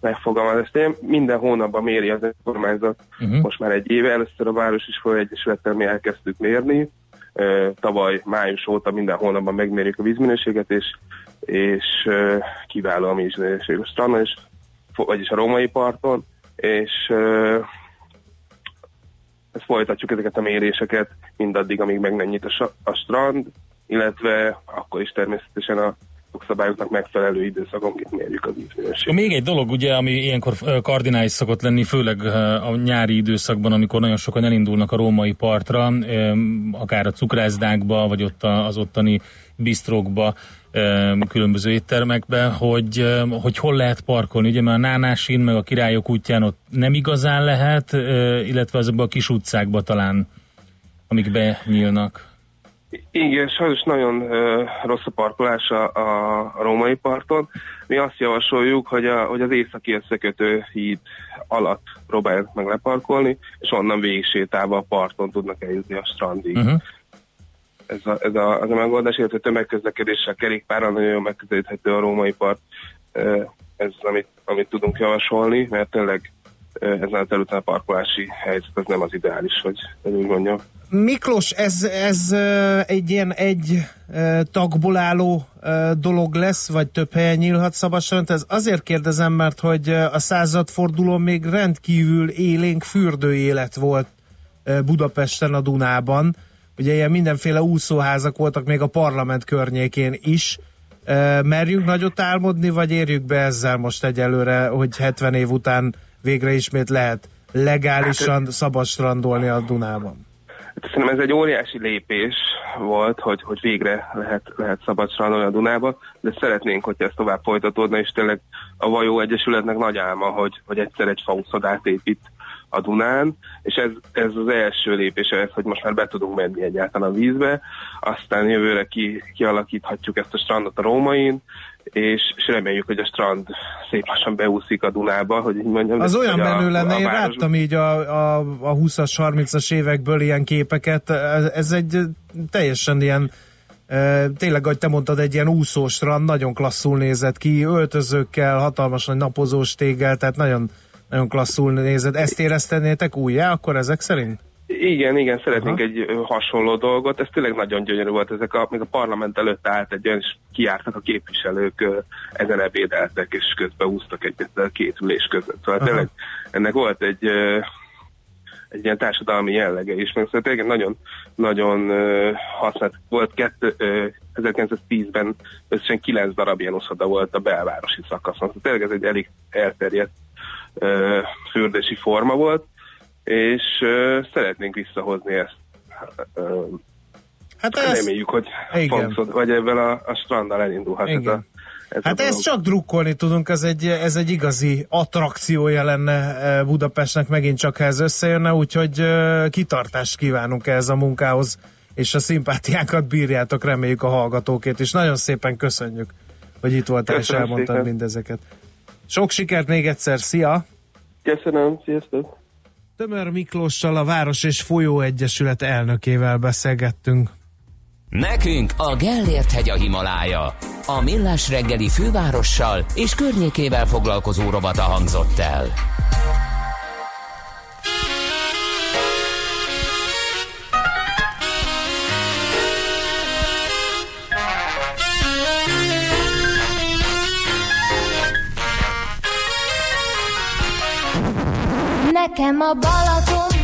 megfogalmazás. Minden hónapban méri az önkormányzat, uh-huh. most már egy éve, először a Város is Egyesülettel mi elkezdtük mérni, tavaly május óta minden hónapban megmérjük a vízminőséget, és, és kiváló a vízminőség a strandon, és, vagyis a római parton, és ezt folytatjuk ezeket a méréseket mindaddig, amíg meg nem nyit a, a strand, illetve akkor is természetesen a jogszabályoknak megfelelő időszakonként mérjük az vízminőséget. Még egy dolog, ugye, ami ilyenkor kardinális szokott lenni, főleg a nyári időszakban, amikor nagyon sokan elindulnak a római partra, akár a cukrászdákba, vagy ott az ottani bistrokba, különböző éttermekbe, hogy, hogy hol lehet parkolni. Ugye mert a Nánásin, meg a Királyok útján ott nem igazán lehet, illetve azokban a kis utcákban talán, amik benyílnak. Igen, sajnos nagyon uh, rossz a parkolás a, a, római parton. Mi azt javasoljuk, hogy, a, hogy az északi összekötő híd alatt próbálják meg leparkolni, és onnan végig sétálva a parton tudnak eljutni a strandig. Uh-huh ez a, ez a, az a megoldás, illetve tömegközlekedéssel, kerékpára nagyon megközelíthető a római part. Ez az, amit, amit tudunk javasolni, mert tényleg ezen a területen a parkolási helyzet az nem az ideális, hogy, úgy mondjam. Miklós, ez, ez egy ilyen egy tagból álló dolog lesz, vagy több helyen nyílhat szabadságont? Ez azért kérdezem, mert hogy a századfordulón még rendkívül élénk fürdőélet volt Budapesten a Dunában Ugye ilyen mindenféle úszóházak voltak még a parlament környékén is. Merjünk nagyot álmodni, vagy érjük be ezzel most egyelőre, hogy 70 év után végre ismét lehet legálisan hát, szabad strandolni a Dunában? Szerintem ez egy óriási lépés volt, hogy, hogy végre lehet, lehet szabad strandolni a Dunába, de szeretnénk, hogy ez tovább folytatódna, és tényleg a Vajó Egyesületnek nagy álma, hogy, hogy egyszer egy fauszodát épít a Dunán, és ez, ez az első lépés ez, hogy most már be tudunk menni egyáltalán a vízbe, aztán jövőre ki, kialakíthatjuk ezt a strandot a Rómain, és, és reméljük, hogy a strand szép lassan beúszik a Dunába, hogy így mondjam. Az olyan menő lenne, én láttam így a, a, a 20-as, 30-as évekből ilyen képeket, ez egy teljesen ilyen tényleg, ahogy te mondtad, egy ilyen úszóstrand, nagyon klasszul nézett ki, öltözőkkel, hatalmas nagy napozós téggel, tehát nagyon nagyon klasszul nézed. Ezt éreztenétek újjá akkor ezek szerint? Igen, igen, szeretnénk Aha. egy hasonló dolgot. Ez tényleg nagyon gyönyörű volt. Ezek a, még a parlament előtt állt egy olyan, és kiártak a képviselők, ezen ebédeltek, és közben úsztak egyet a két ülés között. Szóval Aha. tényleg ennek volt egy, egy ilyen társadalmi jellege is, meg szóval tényleg nagyon, nagyon használt. Volt kettő, 1910-ben összesen kilenc darab ilyen uszoda volt a belvárosi szakaszon. Szóval tényleg ez egy elég elterjedt fürdési forma volt, és szeretnénk visszahozni ezt. Hát Hát ez, Reméljük, hogy Igen. Fonszod, vagy ebben a, a stranddal elindulhat ez Igen. a, ez hát ezt csak drukkolni tudunk, ez egy, ez egy igazi attrakciója lenne Budapestnek, megint csak ha ez összejönne, úgyhogy kitartást kívánunk ehhez a munkához, és a szimpátiákat bírjátok, reméljük a hallgatókét, és nagyon szépen köszönjük, hogy itt voltál és elmondtad szépen. mindezeket. Sok sikert még egyszer, szia! Köszönöm, sziasztok! Tömör Miklóssal, a Város és Folyó Egyesület elnökével beszélgettünk. Nekünk a Gellért hegy a Himalája. A Millás reggeli fővárossal és környékével foglalkozó rovata hangzott el. Nekem a Balaton,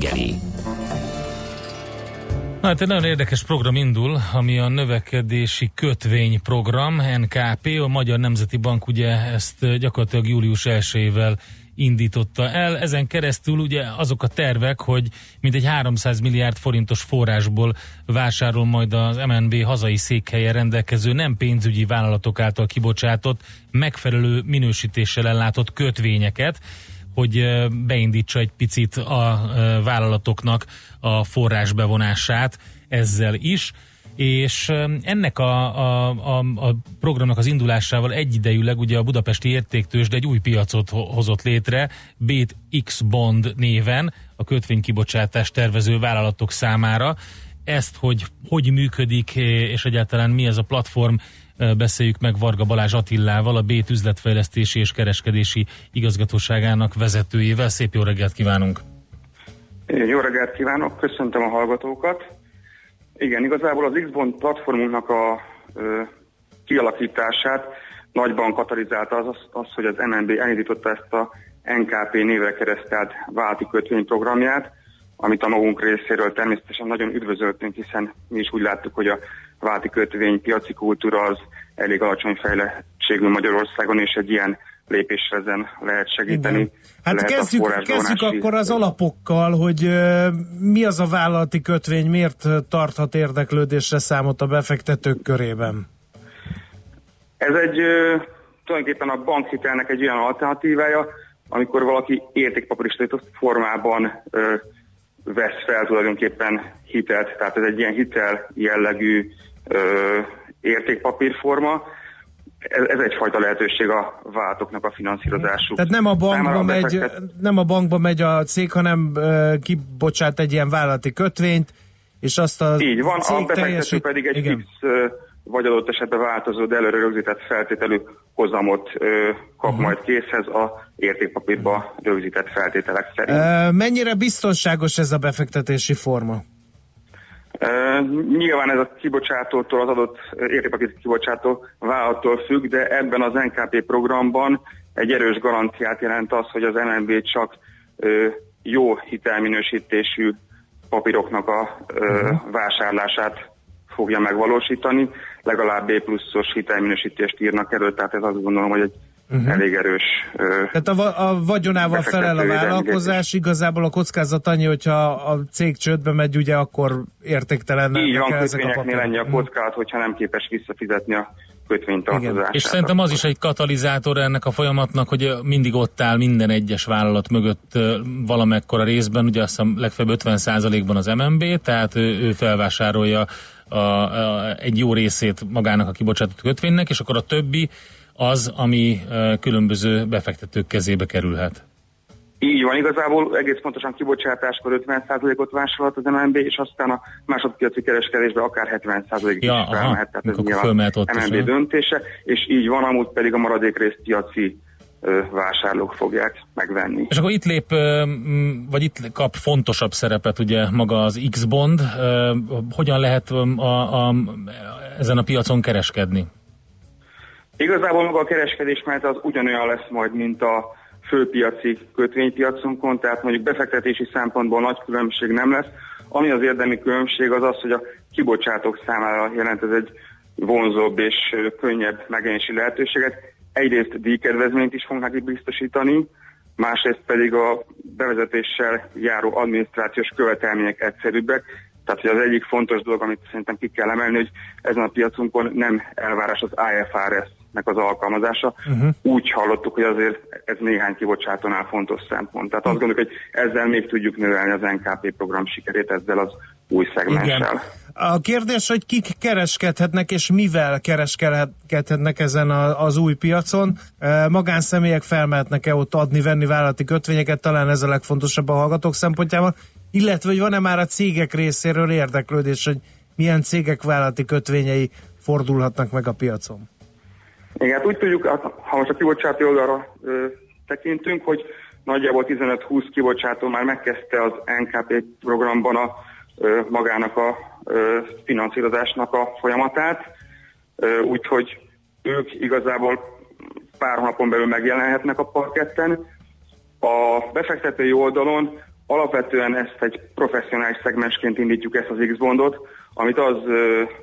reggeli. Na, hát egy nagyon érdekes program indul, ami a növekedési kötvény program, NKP, a Magyar Nemzeti Bank ugye ezt eh, gyakorlatilag július 1-ével indította el. Ezen keresztül ugye azok a tervek, hogy mintegy 300 milliárd forintos forrásból vásárol majd az MNB hazai székhelye rendelkező nem pénzügyi vállalatok által kibocsátott, megfelelő minősítéssel ellátott kötvényeket, hogy beindítsa egy picit a vállalatoknak a forrás bevonását ezzel is és ennek a, a, a, a programnak az indulásával egyidejűleg ugye a budapesti értéktős, de egy új piacot ho- hozott létre, Bét X Bond néven a kötvénykibocsátást tervező vállalatok számára. Ezt, hogy hogy működik, és egyáltalán mi ez a platform, beszéljük meg Varga Balázs Attillával, a Bét üzletfejlesztési és kereskedési igazgatóságának vezetőjével. Szép jó reggelt kívánunk! Jó reggelt kívánok, köszöntöm a hallgatókat. Igen, igazából az Xbond platformunknak a ö, kialakítását nagyban katalizálta az, az, hogy az MNB elindította ezt a NKP névre keresztelt válti kötvényprogramját, amit a magunk részéről természetesen nagyon üdvözöltünk, hiszen mi is úgy láttuk, hogy a válti kötvény piaci kultúra az elég alacsony fejlettségű Magyarországon, és egy ilyen lépésre ezen lehet segíteni. Igen. Hát lehet kezdjük, kezdjük akkor az alapokkal, hogy mi az a vállalati kötvény, miért tarthat érdeklődésre számot a befektetők körében? Ez egy tulajdonképpen a bankhitelnek egy olyan alternatívája, amikor valaki értékpapírisított formában ö, vesz fel tulajdonképpen hitelt, tehát ez egy ilyen hitel jellegű ö, értékpapírforma. Ez, ez egyfajta lehetőség a váltoknak a finanszírozásuk. Tehát nem a bankba, számára megy, befektet- nem a bankba megy a cég, hanem ö, kibocsát egy ilyen vállalati kötvényt, és azt a Így van, a befektető teljesít... pedig egy Igen. fix, ö, vagy adott esetben változó, de előre rögzített feltételű hozamot ö, kap Mhm. majd készhez a értékpapírba rögzített feltételek szerint. Mennyire biztonságos ez a befektetési forma? Uh, nyilván ez a kibocsátótól, az adott értékpapír kibocsátó vállalattól függ, de ebben az NKP programban egy erős garanciát jelent az, hogy az MNB csak ö, jó hitelminősítésű papíroknak a ö, vásárlását fogja megvalósítani, legalább B pluszos hitelminősítést írnak elő, tehát ez azt gondolom, hogy egy elég erős ö, Tehát a, va- a vagyonával felel a vállalkozás, igazából a kockázat annyi, hogyha a cég csődbe megy, ugye akkor értéktelen Így van, a kötvényeknél papírok. ennyi a kockázat, hogyha nem képes visszafizetni a kötvénytartozását. És szerintem az is egy katalizátor ennek a folyamatnak, hogy mindig ott áll minden egyes vállalat mögött valamekkora részben, ugye azt hiszem legfeljebb 50%-ban az MNB, tehát ő, ő felvásárolja a, a, egy jó részét magának a kibocsátott kötvénynek, és akkor a többi az, ami különböző befektetők kezébe kerülhet. Így van, igazából egész pontosan kibocsátáskor 50%-ot vásárolhat az MNB, és aztán a másodpiaci kereskedésben akár 70%-ig Ja, is felmehet, tehát ez nyilván is, MNB aha. döntése, és így van, amúgy pedig a maradék részt piaci vásárlók fogják megvenni. És akkor itt lép, vagy itt kap fontosabb szerepet ugye maga az X-bond. Hogyan lehet a, a, ezen a piacon kereskedni? Igazából maga a kereskedés mert az ugyanolyan lesz majd, mint a főpiaci kötvénypiacunkon, tehát mondjuk befektetési szempontból nagy különbség nem lesz. Ami az érdemi különbség az az, hogy a kibocsátók számára jelent ez egy vonzóbb és könnyebb megjelenési lehetőséget. Egyrészt díjkedvezményt is fognak biztosítani, másrészt pedig a bevezetéssel járó adminisztrációs követelmények egyszerűbbek. Tehát hogy az egyik fontos dolog, amit szerintem ki kell emelni, hogy ezen a piacunkon nem elvárás az IFRS-nek az alkalmazása. Uh-huh. Úgy hallottuk, hogy azért ez néhány kibocsátónál fontos szempont. Tehát azt gondoljuk, hogy ezzel még tudjuk növelni az NKP program sikerét ezzel az új szegmenssel. Igen. A kérdés, hogy kik kereskedhetnek és mivel kereskedhetnek ezen a, az új piacon. Magánszemélyek felmehetnek-e ott adni-venni vállalati kötvényeket, talán ez a legfontosabb a hallgatók szempontjából, illetve hogy van-e már a cégek részéről érdeklődés, hogy milyen cégek vállalati kötvényei fordulhatnak meg a piacon. Igen, hát úgy tudjuk, hát, ha most a kibocsátó oldalra ö, tekintünk, hogy nagyjából 15-20 kibocsátó már megkezdte az NKP programban a magának a finanszírozásnak a folyamatát, úgyhogy ők igazából pár hónapon belül megjelenhetnek a parketten. A befektetői oldalon alapvetően ezt egy professzionális szegmensként indítjuk ezt az X-bondot, amit az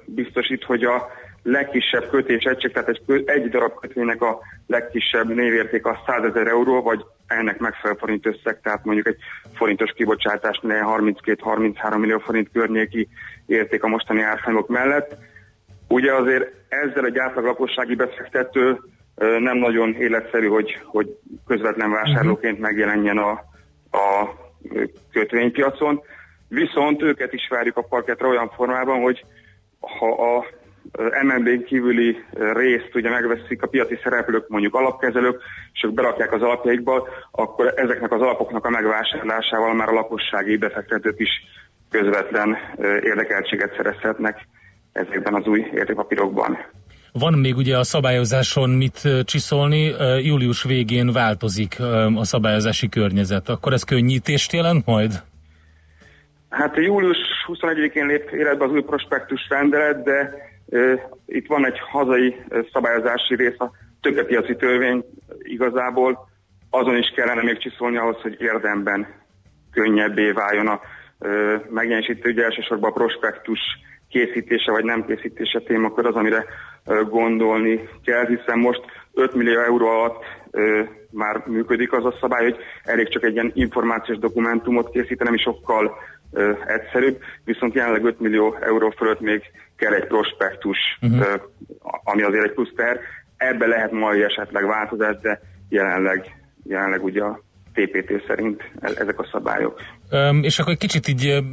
biztosít, hogy a legkisebb kötés egység, tehát egy, egy darab kötvénynek a legkisebb névérték a 100 ezer euró, vagy ennek megfelelő forint összeg, tehát mondjuk egy forintos kibocsátásnál 32-33 millió forint környéki érték a mostani árfolyamok mellett. Ugye azért ezzel egy átlag lakossági befektető nem nagyon életszerű, hogy, hogy közvetlen vásárlóként megjelenjen a, a kötvénypiacon, viszont őket is várjuk a parketre olyan formában, hogy ha a MNB kívüli részt ugye megveszik a piaci szereplők, mondjuk alapkezelők, és ők berakják az alapjaikba, akkor ezeknek az alapoknak a megvásárlásával már a lakossági befektetők is közvetlen érdekeltséget szerezhetnek ezekben az új értékpapírokban. Van még ugye a szabályozáson mit csiszolni, július végén változik a szabályozási környezet. Akkor ez könnyítést jelent majd? Hát július 21-én lép életbe az új prospektus rendelet, de itt van egy hazai szabályozási rész, a tőkepiaci törvény igazából. Azon is kellene még csiszolni ahhoz, hogy érdemben könnyebbé váljon a ö, megjelenésítő, ugye elsősorban a prospektus készítése vagy nem készítése témakör az, amire gondolni kell, hiszen most 5 millió euró alatt ö, már működik az a szabály, hogy elég csak egy ilyen információs dokumentumot készíteni, ami sokkal ö, egyszerűbb, viszont jelenleg 5 millió euró fölött még kell egy prospektus, uh-huh. ö, ami azért egy plusz ter. Ebbe lehet majd esetleg változás, de jelenleg, jelenleg ugye a TPT szerint e- ezek a szabályok. Öm, és akkor egy kicsit így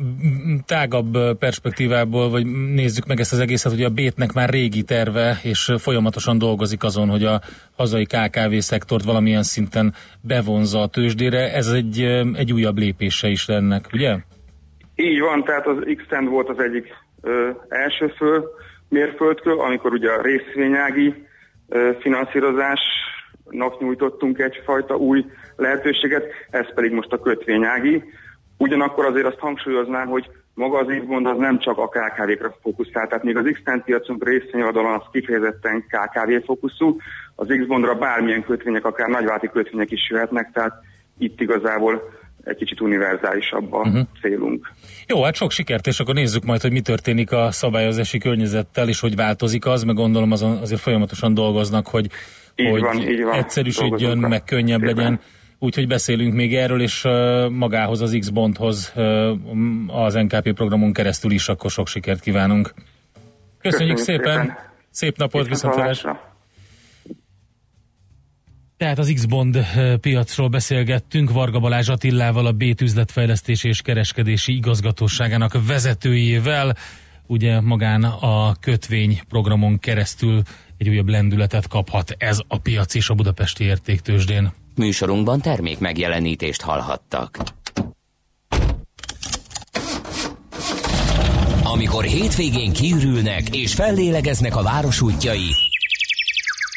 tágabb perspektívából, vagy nézzük meg ezt az egészet, hogy a Bétnek már régi terve, és folyamatosan dolgozik azon, hogy a hazai KKV szektort valamilyen szinten bevonza a tőzsdére. Ez egy, egy újabb lépése is ennek, ugye? Így van, tehát az x volt az egyik ö, első föl mérföldkő, amikor ugye a részvényági ö, finanszírozásnak nyújtottunk egyfajta új lehetőséget, ez pedig most a kötvényági. Ugyanakkor azért azt hangsúlyoznám, hogy maga az X-bond az nem csak a KKV-kra fókuszál, tehát még az x piacunk részvényoldalon az kifejezetten KKV fókuszú, az X-bondra bármilyen kötvények, akár nagyváti kötvények is jöhetnek, tehát itt igazából egy kicsit univerzálisabb a uh-huh. célunk. Jó, hát sok sikert, és akkor nézzük majd, hogy mi történik a szabályozási környezettel, és hogy változik az, meg gondolom azon azért folyamatosan dolgoznak, hogy, Így hogy van, így van. egyszerűsödjön, meg könnyebb legyen. Úgyhogy beszélünk még erről, és uh, magához az X-Bondhoz uh, az NKP programon keresztül is akkor sok sikert kívánunk. Köszönjük, Köszönjük szépen! szépen. Szép napot, viszont Viszontlátásra. Tehát az X-Bond eh, piacról beszélgettünk Varga Balázs Attilával, a Bét üzletfejlesztési és kereskedési igazgatóságának vezetőjével. Ugye magán a kötvény programon keresztül egy újabb lendületet kaphat ez a piac is a budapesti értéktősdén. Műsorunkban termék megjelenítést hallhattak. Amikor hétvégén kiürülnek és fellélegeznek a város útjai,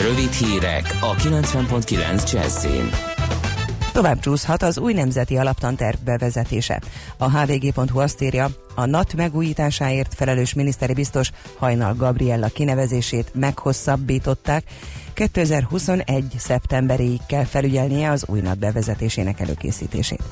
Rövid hírek a 90.9 Jazzin. Tovább csúszhat az új nemzeti alaptanterv bevezetése. A hvg.hu azt írja, a NAT megújításáért felelős miniszteri biztos Hajnal Gabriella kinevezését meghosszabbították, 2021. szeptemberéig kell felügyelnie az új NAT bevezetésének előkészítését.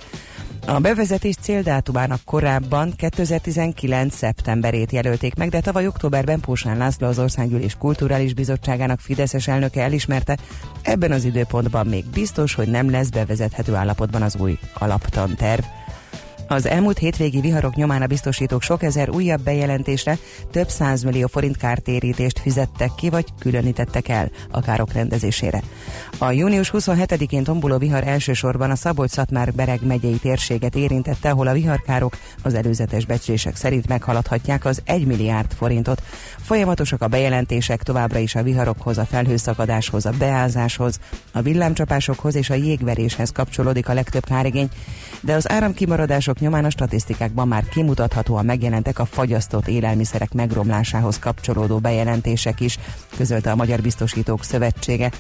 A bevezetés céldátumának korábban 2019. szeptemberét jelölték meg, de tavaly októberben Pósán László az Országgyűlés Kulturális Bizottságának Fideszes elnöke elismerte, ebben az időpontban még biztos, hogy nem lesz bevezethető állapotban az új alaptanterv. Az elmúlt hétvégi viharok nyomán a biztosítók sok ezer újabb bejelentésre több százmillió forint kártérítést fizettek ki, vagy különítettek el a károk rendezésére. A június 27-én tombuló vihar elsősorban a Szabolcs-Szatmár-Bereg megyei térséget érintette, ahol a viharkárok az előzetes becslések szerint meghaladhatják az 1 milliárd forintot. Folyamatosak a bejelentések továbbra is a viharokhoz, a felhőszakadáshoz, a beázáshoz, a villámcsapásokhoz és a jégveréshez kapcsolódik a legtöbb kárigény, de az áramkimaradások nyomán a statisztikákban már kimutathatóan megjelentek a fagyasztott élelmiszerek megromlásához kapcsolódó bejelentések is, közölte a Magyar Biztosítók Szövetsége.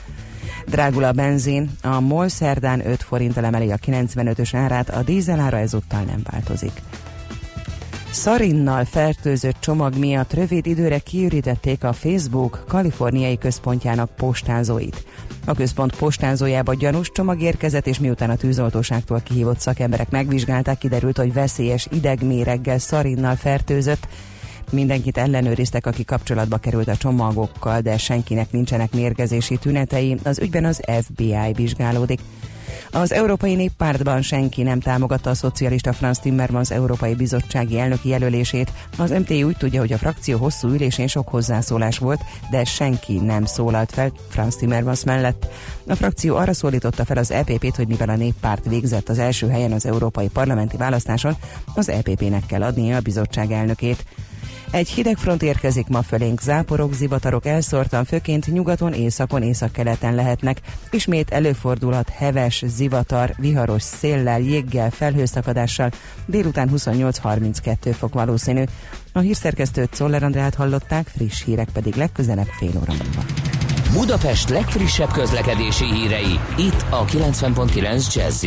Drágul a benzin, a MOL szerdán 5 forinttal emeli a 95-ös árát, a dízelára ezúttal nem változik. Szarinnal fertőzött csomag miatt rövid időre kiürítették a Facebook kaliforniai központjának postázóit. A központ postázójába gyanús csomag érkezett, és miután a tűzoltóságtól kihívott szakemberek megvizsgálták, kiderült, hogy veszélyes idegméreggel szarinnal fertőzött. Mindenkit ellenőriztek, aki kapcsolatba került a csomagokkal, de senkinek nincsenek mérgezési tünetei. Az ügyben az FBI vizsgálódik. Az Európai Néppártban senki nem támogatta a szocialista Franz Timmermans Európai Bizottsági elnöki jelölését. Az MT úgy tudja, hogy a frakció hosszú ülésén sok hozzászólás volt, de senki nem szólalt fel Franz Timmermans mellett. A frakció arra szólította fel az EPP-t, hogy mivel a néppárt végzett az első helyen az európai parlamenti választáson, az EPP-nek kell adnia a bizottság elnökét. Egy hideg front érkezik ma fölénk, záporok, zivatarok elszórtan, főként nyugaton, északon, északkeleten lehetnek. Ismét előfordulhat heves, zivatar, viharos széllel, jéggel, felhőszakadással, délután 28-32 fok valószínű. A hírszerkesztőt Czoller Andrát hallották, friss hírek pedig legközelebb fél óra múlva. Budapest legfrissebb közlekedési hírei, itt a 90.9 jazz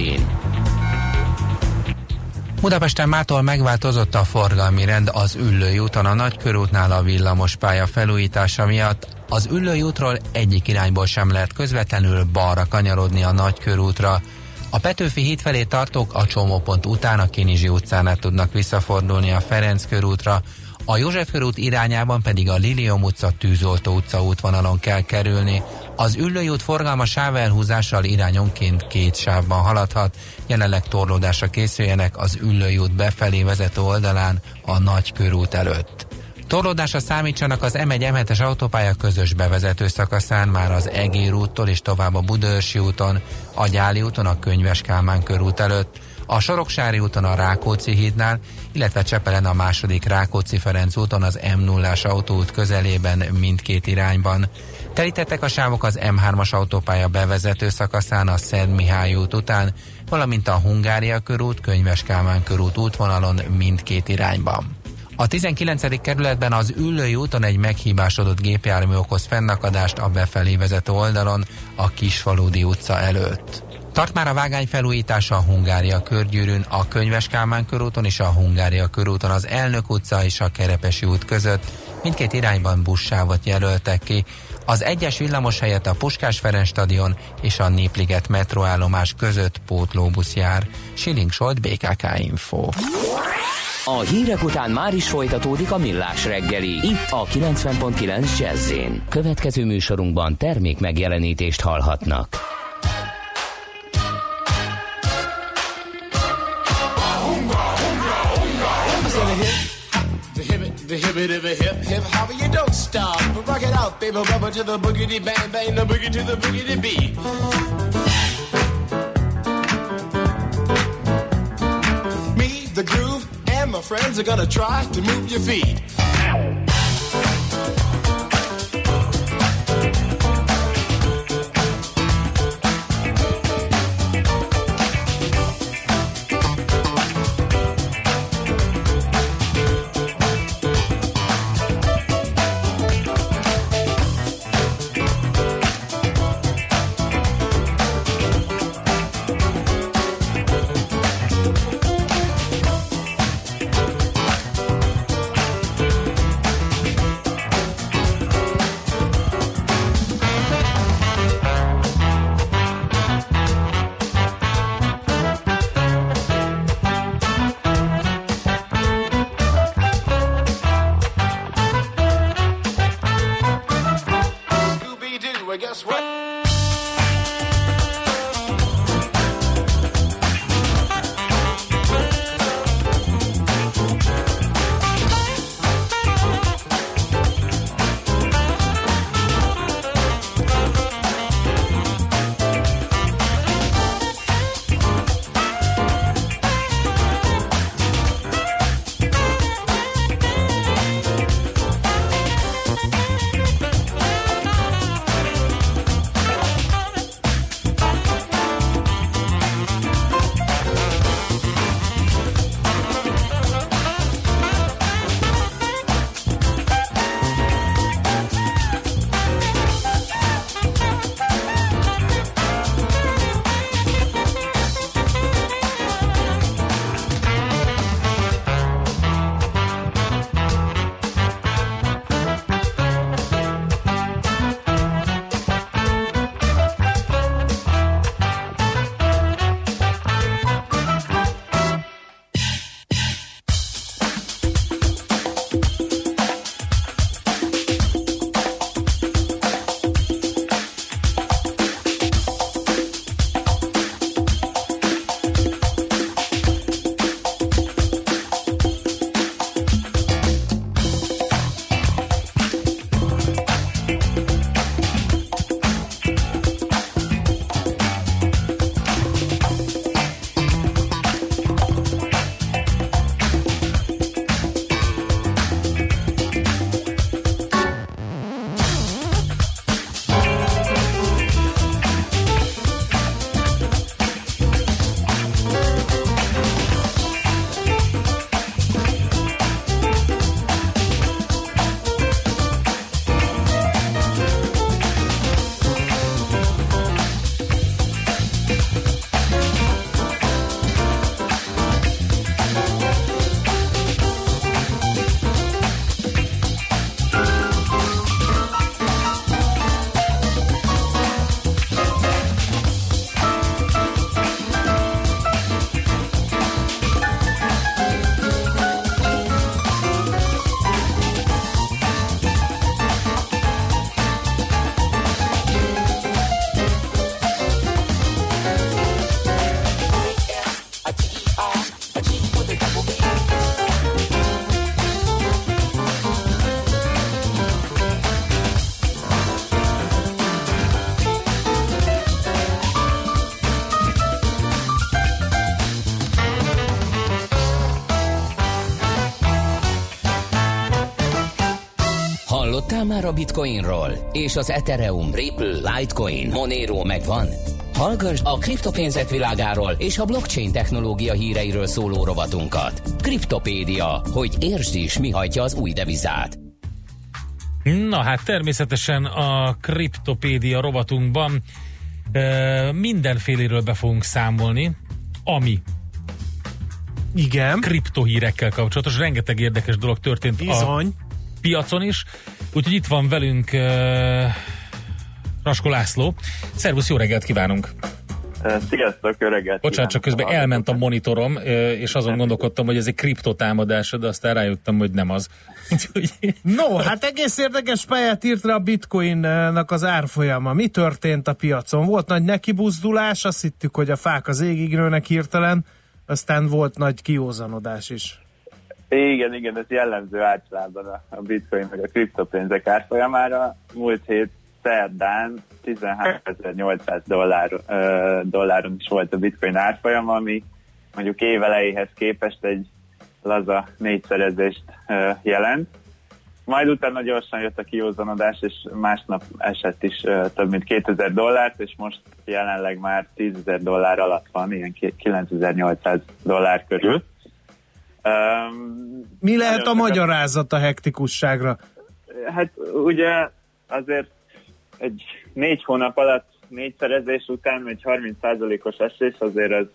Budapesten mától megváltozott a forgalmi rend az Üllői úton a Nagykörútnál a villamos pálya felújítása miatt. Az Üllői útról egyik irányból sem lehet közvetlenül balra kanyarodni a Nagykörútra. A Petőfi híd felé tartók a csomópont után a Kinizsi utcánál tudnak visszafordulni a Ferenc körútra, a József körút irányában pedig a Lilium utca tűzoltó utca útvonalon kell kerülni. Az Üllői út forgalma sávelhúzással irányonként két sávban haladhat, jelenleg torlódásra készüljenek az Üllői út befelé vezető oldalán a Nagy körút előtt. Torlódásra számítsanak az M1 m autópálya közös bevezető szakaszán már az Egér úttól és tovább a Budörsi úton, a Gyáli úton a Könyves Kálmán körút előtt, a Soroksári úton a Rákóczi hídnál, illetve Csepelen a második Rákóczi-Ferenc úton az M0-as autóút közelében mindkét irányban. Telítettek a sávok az M3-as autópálya bevezető szakaszán a Szent Mihály út után, valamint a Hungária körút, Könyves Kálmán körút útvonalon mindkét irányban. A 19. kerületben az Üllői úton egy meghibásodott gépjármű okoz fennakadást a befelé vezető oldalon a Kisfaludi utca előtt. Tart már a vágány felújítása a Hungária körgyűrűn, a Könyves Kálmán körúton és a Hungária körúton az Elnök utca és a Kerepesi út között. Mindkét irányban buszsávot jelöltek ki. Az egyes villamos helyett a Puskás Ferenc stadion és a Népliget metróállomás között pótlóbusz jár. Siling Solt, BKK Info. A hírek után már is folytatódik a millás reggeli, itt a 90.9 jazz Következő műsorunkban termék megjelenítést hallhatnak. The hip, the hip, hip, hip hop, you don't stop. Rock it out, baby, rubber to the boogity bang bang, the boogie to the boogity beat. Me, the groove, and my friends are gonna try to move your feet. Már a Bitcoinról? És az Ethereum, Ripple, Litecoin, Monero megvan? Hallgass a kriptopénzek világáról és a blockchain technológia híreiről szóló rovatunkat. Kriptopédia, hogy értsd is, mi hajtja az új devizát. Na hát természetesen a kriptopédia rovatunkban e, mindenféléről be fogunk számolni, ami Igen. kriptohírekkel kapcsolatos. Rengeteg érdekes dolog történt Bizony. a piacon is. Úgyhogy itt van velünk e, Raskó László. Szervusz, jó reggelt kívánunk! Sziasztok, jó reggelt! Bocsánat, csak közben elment a monitorom, és azon gondolkodtam, hogy ez egy kriptotámadás, de aztán rájöttem, hogy nem az. No, hát egész érdekes pályát írt rá a bitcoinnak az árfolyama. Mi történt a piacon? Volt nagy nekibuzdulás, azt hittük, hogy a fák az égig nőnek hirtelen, aztán volt nagy kiózanodás is. Igen, igen, ez jellemző általában a, bitcoin meg a kriptopénzek árfolyamára. Múlt hét szerdán 13.800 dollár, dolláron is volt a bitcoin árfolyam, ami mondjuk évelejéhez képest egy laza négyszerezést jelent. Majd utána gyorsan jött a kiózanodás, és másnap esett is több mint 2000 dollárt, és most jelenleg már 10.000 dollár alatt van, ilyen ki- 9800 dollár körül. Um, Mi lehet a magyarázat a hektikusságra? Hát ugye azért egy négy hónap alatt négyszerezés után egy 30%-os esés azért ez,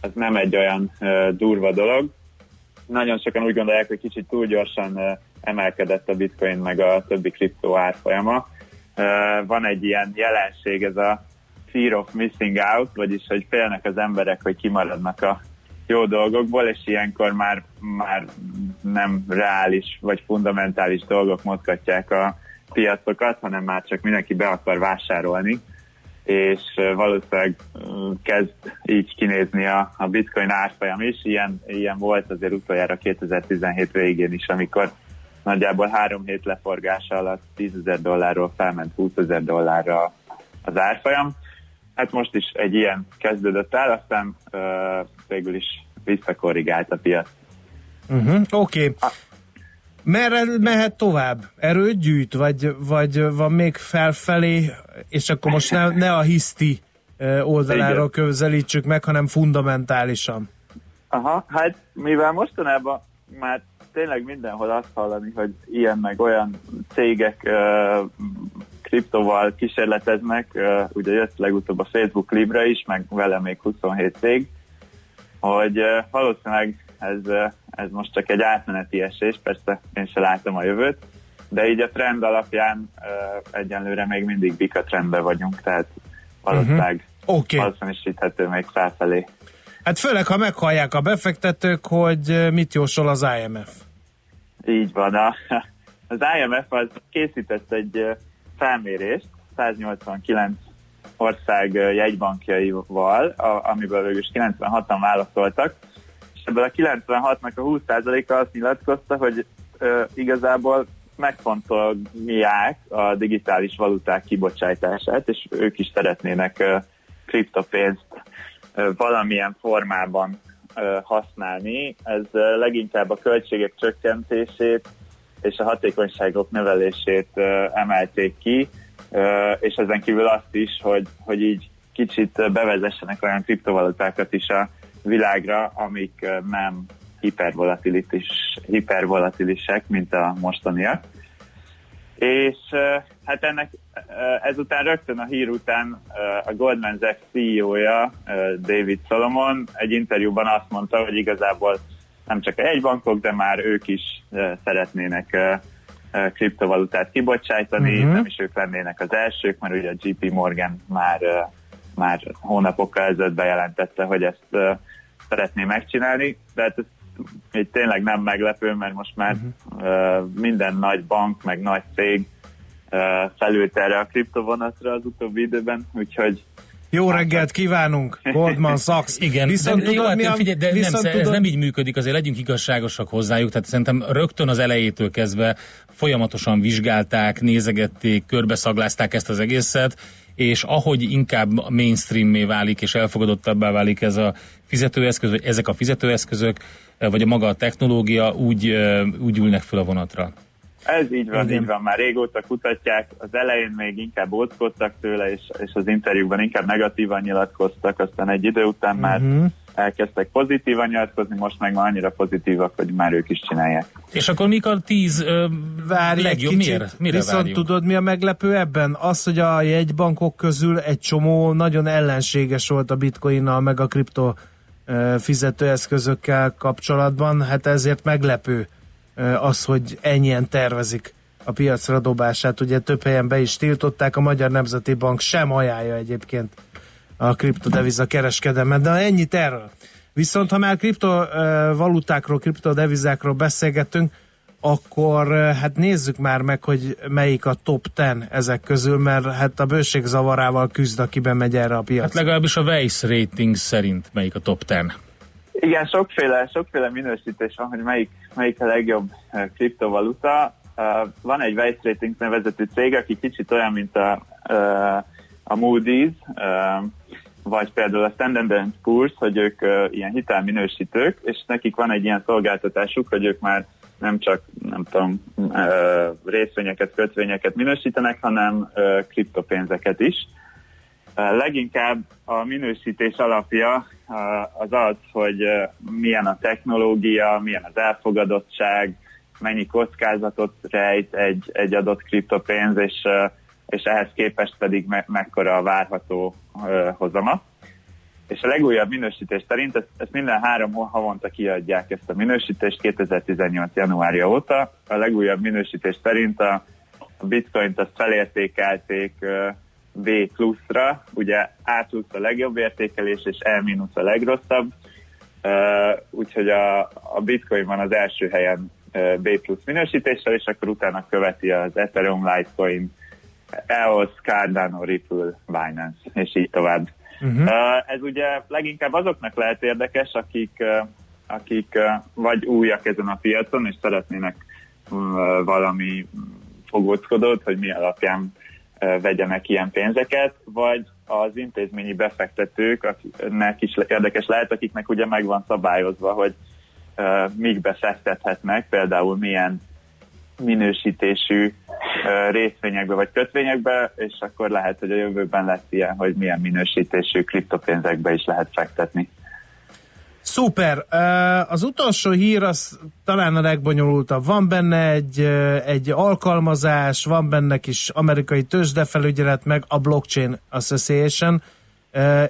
ez nem egy olyan uh, durva dolog. Nagyon sokan úgy gondolják, hogy kicsit túl gyorsan uh, emelkedett a bitcoin meg a többi kriptó árfolyama. Uh, van egy ilyen jelenség, ez a fear of missing out, vagyis hogy félnek az emberek, hogy kimaradnak a jó dolgokból, és ilyenkor már, már nem reális vagy fundamentális dolgok mozgatják a piacokat, hanem már csak mindenki be akar vásárolni, és valószínűleg kezd így kinézni a, a bitcoin árfolyam is. Ilyen, ilyen volt azért utoljára 2017 végén is, amikor nagyjából három hét leforgása alatt 10 ezer dollárról felment 20 ezer dollárra az árfolyam. Hát most is egy ilyen kezdődött el, aztán végül is visszakorrigált a piac. Uh-huh. Oké. Okay. Merre mehet tovább? Erőt gyűjt, vagy, vagy van még felfelé, és akkor most ne, ne a hiszti oldaláról közelítsük meg, hanem fundamentálisan. Aha, hát mivel mostanában már tényleg mindenhol azt hallani, hogy ilyen meg olyan cégek uh, kriptoval kísérleteznek, uh, ugye jött legutóbb a Facebook Libra is, meg vele még 27 cég, hogy valószínűleg ez, ez most csak egy átmeneti esés, persze én se látom a jövőt, de így a trend alapján egyenlőre még mindig bika trendben vagyunk, tehát valószínűleg uh-huh. okay. valószínűsíthető még felfelé. Hát főleg, ha meghallják a befektetők, hogy mit jósol az IMF. Így van. A, az IMF az készített egy felmérést 189 ország jegybankjaival, a, amiből végül is 96-an válaszoltak, és ebből a 96-nak a 20%-a azt nyilatkozta, hogy ö, igazából megfontolják a digitális valuták kibocsátását, és ők is szeretnének ö, kriptopénzt ö, valamilyen formában ö, használni. Ez ö, leginkább a költségek csökkentését és a hatékonyságok növelését ö, emelték ki, és ezen kívül azt is, hogy, hogy így kicsit bevezessenek olyan kriptovalutákat is a világra, amik nem hipervolatilis, hipervolatilisek, mint a mostaniak. És hát ennek ezután rögtön a hír után a Goldman Sachs CEO-ja David Solomon egy interjúban azt mondta, hogy igazából nem csak a jegybankok, de már ők is szeretnének kriptovalutát kibocsájtani, Mhm. nem is ők lennének az elsők, mert ugye a JP Morgan már, már hónapokkal ezelőtt bejelentette, hogy ezt szeretné megcsinálni, de hát ez így tényleg nem meglepő, mert most már uh, minden nagy bank, meg nagy cég felült erre a kriptovonatra az utóbbi időben, úgyhogy Jó reggelt kívánunk, Goldman Sachs. Igen, viszont de, jó, tudod, hát mi a, figyelj, de nem, viszont ez tudod, nem így működik, azért legyünk igazságosak hozzájuk, tehát szerintem rögtön az elejétől kezdve folyamatosan vizsgálták, nézegették, körbeszaglázták ezt az egészet, és ahogy inkább mainstreammé válik és elfogadottabbá válik ez a fizetőeszköz, vagy ezek a fizetőeszközök, vagy a maga a technológia, úgy, úgy ülnek föl a vonatra. Ez így van, Igen. így van, már régóta kutatják, az elején még inkább óckodtak tőle, és, és az interjúkban inkább negatívan nyilatkoztak, aztán egy idő után már Mhm. elkezdtek pozitívan nyilatkozni, most meg már annyira pozitívak, hogy már ők is csinálják. És akkor mik a tíz ö, Várj legjobb? egy kicsit, Miért? Mire viszont várjunk? tudod mi a meglepő ebben? Az, hogy a jegybankok közül egy csomó nagyon ellenséges volt a bitcoinnal, meg a kripto ö, fizetőeszközökkel kapcsolatban, hát ezért meglepő az, hogy ennyien tervezik a piacra dobását. Ugye több helyen be is tiltották, a Magyar Nemzeti Bank sem ajánlja egyébként a kriptodeviza kereskedelmet, de ennyit erről. Viszont ha már kriptovalutákról, kriptodevizákról beszélgetünk, akkor hát nézzük már meg, hogy melyik a top 10 ezek közül, mert hát a bőség zavarával küzd, aki bemegy erre a Hát piacra. legalábbis a Weiss rating szerint melyik a top 10. Igen, sokféle, sokféle minősítés van, hogy melyik, melyik a legjobb eh, kriptovaluta. Eh, Van egy Weiss Ratings nevezetű cég, aki kicsit olyan, mint a, eh, a Moody's, vagy például a Standard Poor's, hogy ők eh, ilyen hitelminősítők, és nekik van egy ilyen szolgáltatásuk, hogy ők már nem csak, nem tudom, részvényeket, kötvényeket minősítenek, hanem kriptopénzeket is. Leginkább a minősítés alapja az az, hogy milyen a technológia, milyen az elfogadottság, mennyi kockázatot rejt egy, egy adott kriptopénz, és, és ehhez képest pedig me- mekkora a várható hozama. És a legújabb minősítés szerint ezt, ezt minden három havonta kiadják ezt a minősítést 2018. januárja óta. A legújabb minősítés szerint a, a bitcoint azt felértékelték B pluszra, ugye A plusz a legjobb értékelés, és E mínusz a legrosszabb, uh, úgyhogy a, a bitcoin van az első helyen uh, B plusz minősítéssel, és akkor utána követi az Ethereum, Litecoin, EOS, Cardano, Ripple, Binance, és így tovább. Mhm. Uh, ez ugye leginkább azoknak lehet érdekes, akik, uh, akik uh, vagy újak ezen a piacon, és szeretnének valami fogóckodót, hogy mi alapján vegyenek ilyen pénzeket, vagy az intézményi befektetők, akiknek is érdekes lehet, akiknek ugye meg van szabályozva, hogy mik befektethetnek, például milyen minősítésű részvényekbe vagy kötvényekbe, és akkor lehet, hogy a jövőben lesz ilyen, hogy milyen minősítésű kriptopénzekbe is lehet fektetni. Szuper! Az utolsó hír az talán a legbonyolultabb. Van benne egy, egy alkalmazás, van benne kis amerikai tőzsdefelügyelet, meg a Blockchain Association.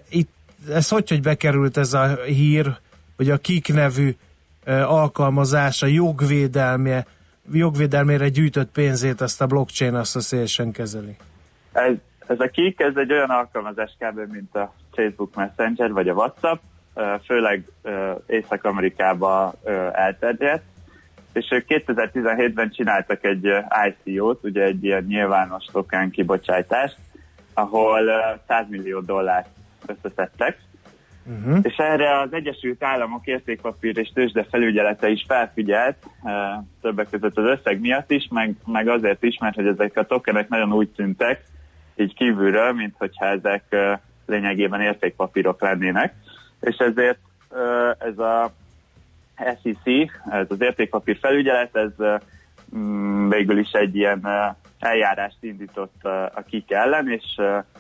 Itt, ez hogy, hogy bekerült ez a hír, hogy a KIK nevű alkalmazás a jogvédelmje, jogvédelmére gyűjtött pénzét azt a Blockchain Association kezeli. Ez, ez a Kik, ez egy olyan alkalmazás kb. mint a Facebook Messenger vagy a WhatsApp, főleg ö, elterjedt, és ők 2017-ben csináltak egy ICO-t, ugye egy ilyen nyilvános token kibocsátást, ahol ö, 100 millió dollárt összeszedtek, Uh-huh. és erre az Egyesült Államok értékpapír és tőzsde felügyelete is felfigyelt, többek között az összeg miatt is, meg, meg azért is, mert hogy ezek a tokenek nagyon úgy tűntek, így kívülről, mint hogyha ezek lényegében értékpapírok lennének, és ezért ez a SEC, ez az értékpapír felügyelet, ez mm, végül is egy ilyen eljárást indított a KIK ellen, és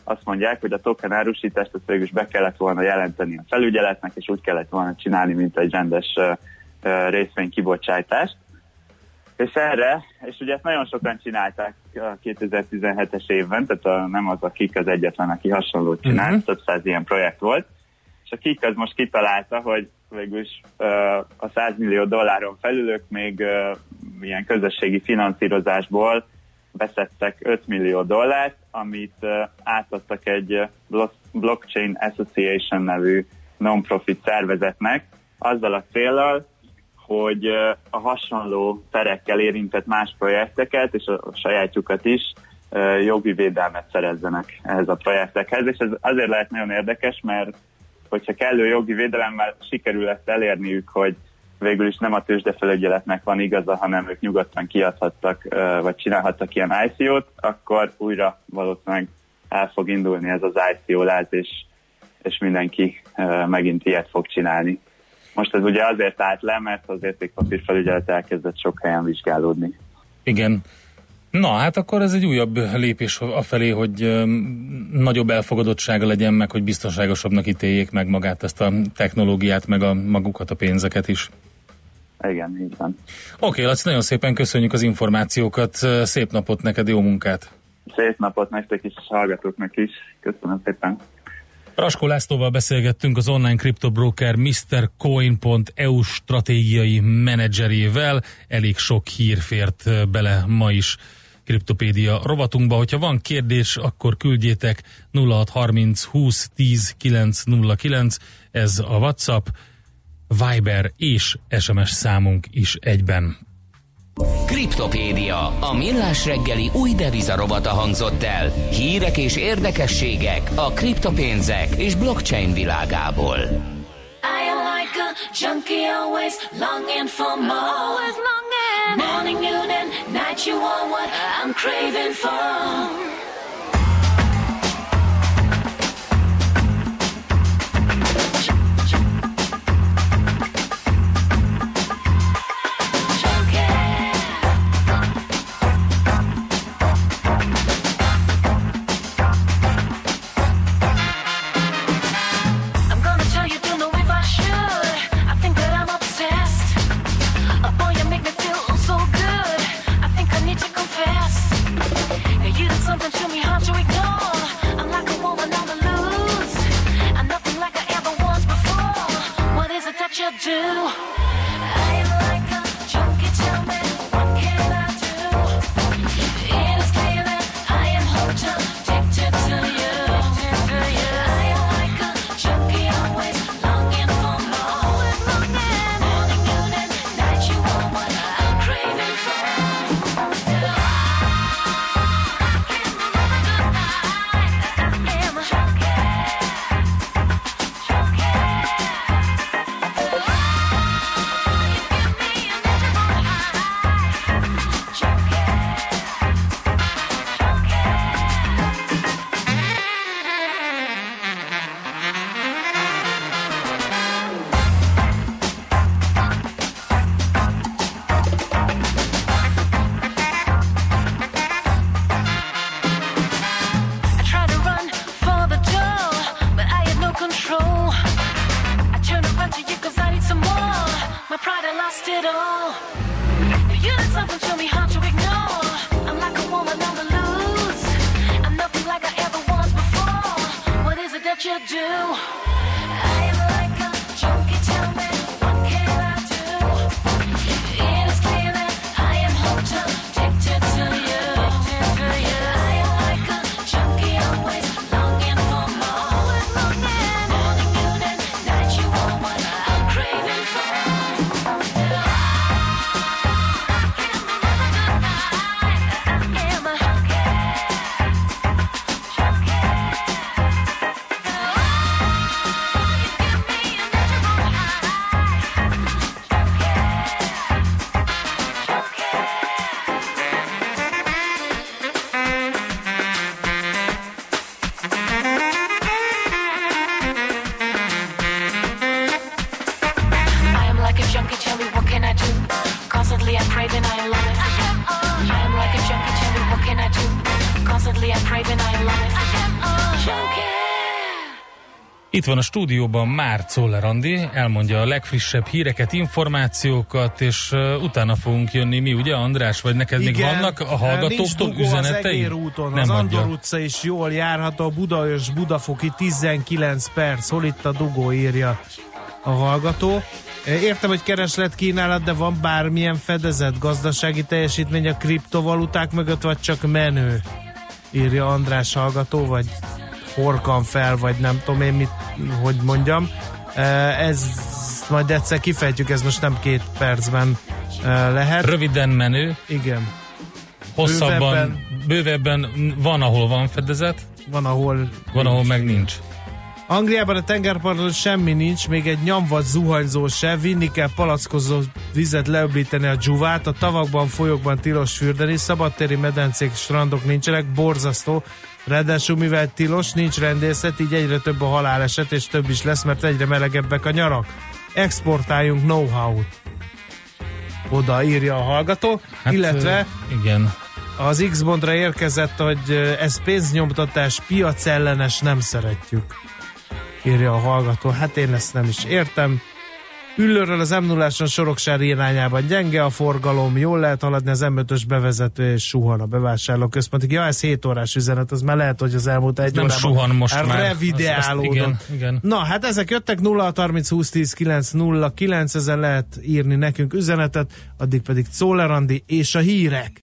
azt mondják, hogy a token árusítást ezt végül is be kellett volna jelenteni a felügyeletnek, és úgy kellett volna csinálni, mint egy rendes részvénykibocsátást. És erre, és ugye ezt nagyon sokan csinálták a 2017-es évben, tehát a, nem az a KIK az egyetlen, aki hasonlót csinált, Mhm. több száz ilyen projekt volt, és a KIK az most kitalálta, hogy végül is a 100 millió dolláron felülök még ilyen közösségi finanszírozásból beszedtek 5 millió dollárt, amit átadtak egy Blo- Blockchain Association nevű non-profit szervezetnek, azzal a célral, hogy a hasonló perekkel érintett más projekteket, és a, sajátjukat is jogi védelmet szerezzenek ehhez a projektekhez, és ez azért lehet nagyon érdekes, mert hogyha kellő jogi védelemmel sikerül ezt elérniük, hogy végül is nem a tőzsdefelügyeletnek van igaza, hanem ők nyugodtan kiadhattak, vagy csinálhattak ilyen ICO-t, akkor újra valószínűleg el fog indulni ez az ICO láz, és, és mindenki megint ilyet fog csinálni. Most ez ugye azért állt le, mert az értékpapír felügyelet elkezdett sok helyen vizsgálódni. Igen. Na, hát akkor ez egy újabb lépés afelé, hogy nagyobb elfogadottsága legyen meg, hogy biztonságosabbnak ítéljék meg magát ezt a technológiát, meg a magukat a pénzeket is. Igen, így van. Oké, okay, Laci, nagyon szépen köszönjük az információkat, szép napot neked, jó munkát! Szép napot nektek is, és hallgatóknak is. Köszönöm szépen. Raskó Lászlóval beszélgettünk az online kriptobroker MrCoin.eu stratégiai menedzserével. Elég sok hír fért bele ma is kriptopédia rovatunkba. Hogyha van kérdés, akkor küldjétek 0630 20 10 909, ez a WhatsApp, Viber és SMS számunk is egyben. Kriptopédia, a millás reggeli új devizarobata hangzott el. Hírek és érdekességek a kriptopénzek és blockchain világából. I am like a junkie always longing for more. Always longing. Morning, noon, and night you want what I'm craving for. Van a stúdióban már Czoller Andi, elmondja a legfrissebb híreket, információkat, és uh, utána fogunk jönni mi, ugye András, vagy neked még vannak a hallgatóktól Az üzenetei? Egér úton, Nem az adja. Andor utca is jól járható, a Budaörs Budafoki 19 perc, hol itt a dugó írja a hallgató. Értem, hogy kereslet kínálat, de van bármilyen fedezet, gazdasági teljesítmény a kriptovaluták mögött, vagy csak menő? Írja András hallgató, vagy horkan fel, vagy nem tudom én mit, hogy mondjam. Ez majd egyszer kifejtjük, ez most nem két percben lehet. Röviden menő. Igen. Hosszabban, Bővebben. bővebben van, ahol van fedezet, Van, ahol van, ahol meg nincs. Angliában a tengerparton semmi nincs, még egy nyomvat zuhanyzó se, vinni kell palackozó vizet leöblíteni a dzsuvát, a tavakban, folyókban tilos fürdeni, szabadtéri medencék, strandok nincsenek, borzasztó, ráadásul mivel tilos, nincs rendészet, így egyre több a haláleset, és több is lesz, mert egyre melegebbek a nyarak. Exportáljunk know-how-t. oda írja a hallgató, hát, illetve igen. az X-Bondra érkezett, hogy ez pénznyomtatás, piacellenes, nem szeretjük, írja a hallgató. Hát én ezt nem is értem. Üllőről az m 0 Soroksári irányában gyenge a forgalom, jól lehet haladni az M5-ös bevezető és suhan a bevásárlóközpontig. Ja, ez 7 órás üzenet, az már lehet, hogy az elmúlt egy Nem órában suhan most már. revideálódott. Igen, igen. Na, hát ezek jöttek 0 30 20 10 9 0 9 ezen lehet írni nekünk üzenetet, addig pedig Czoller Andi és a hírek.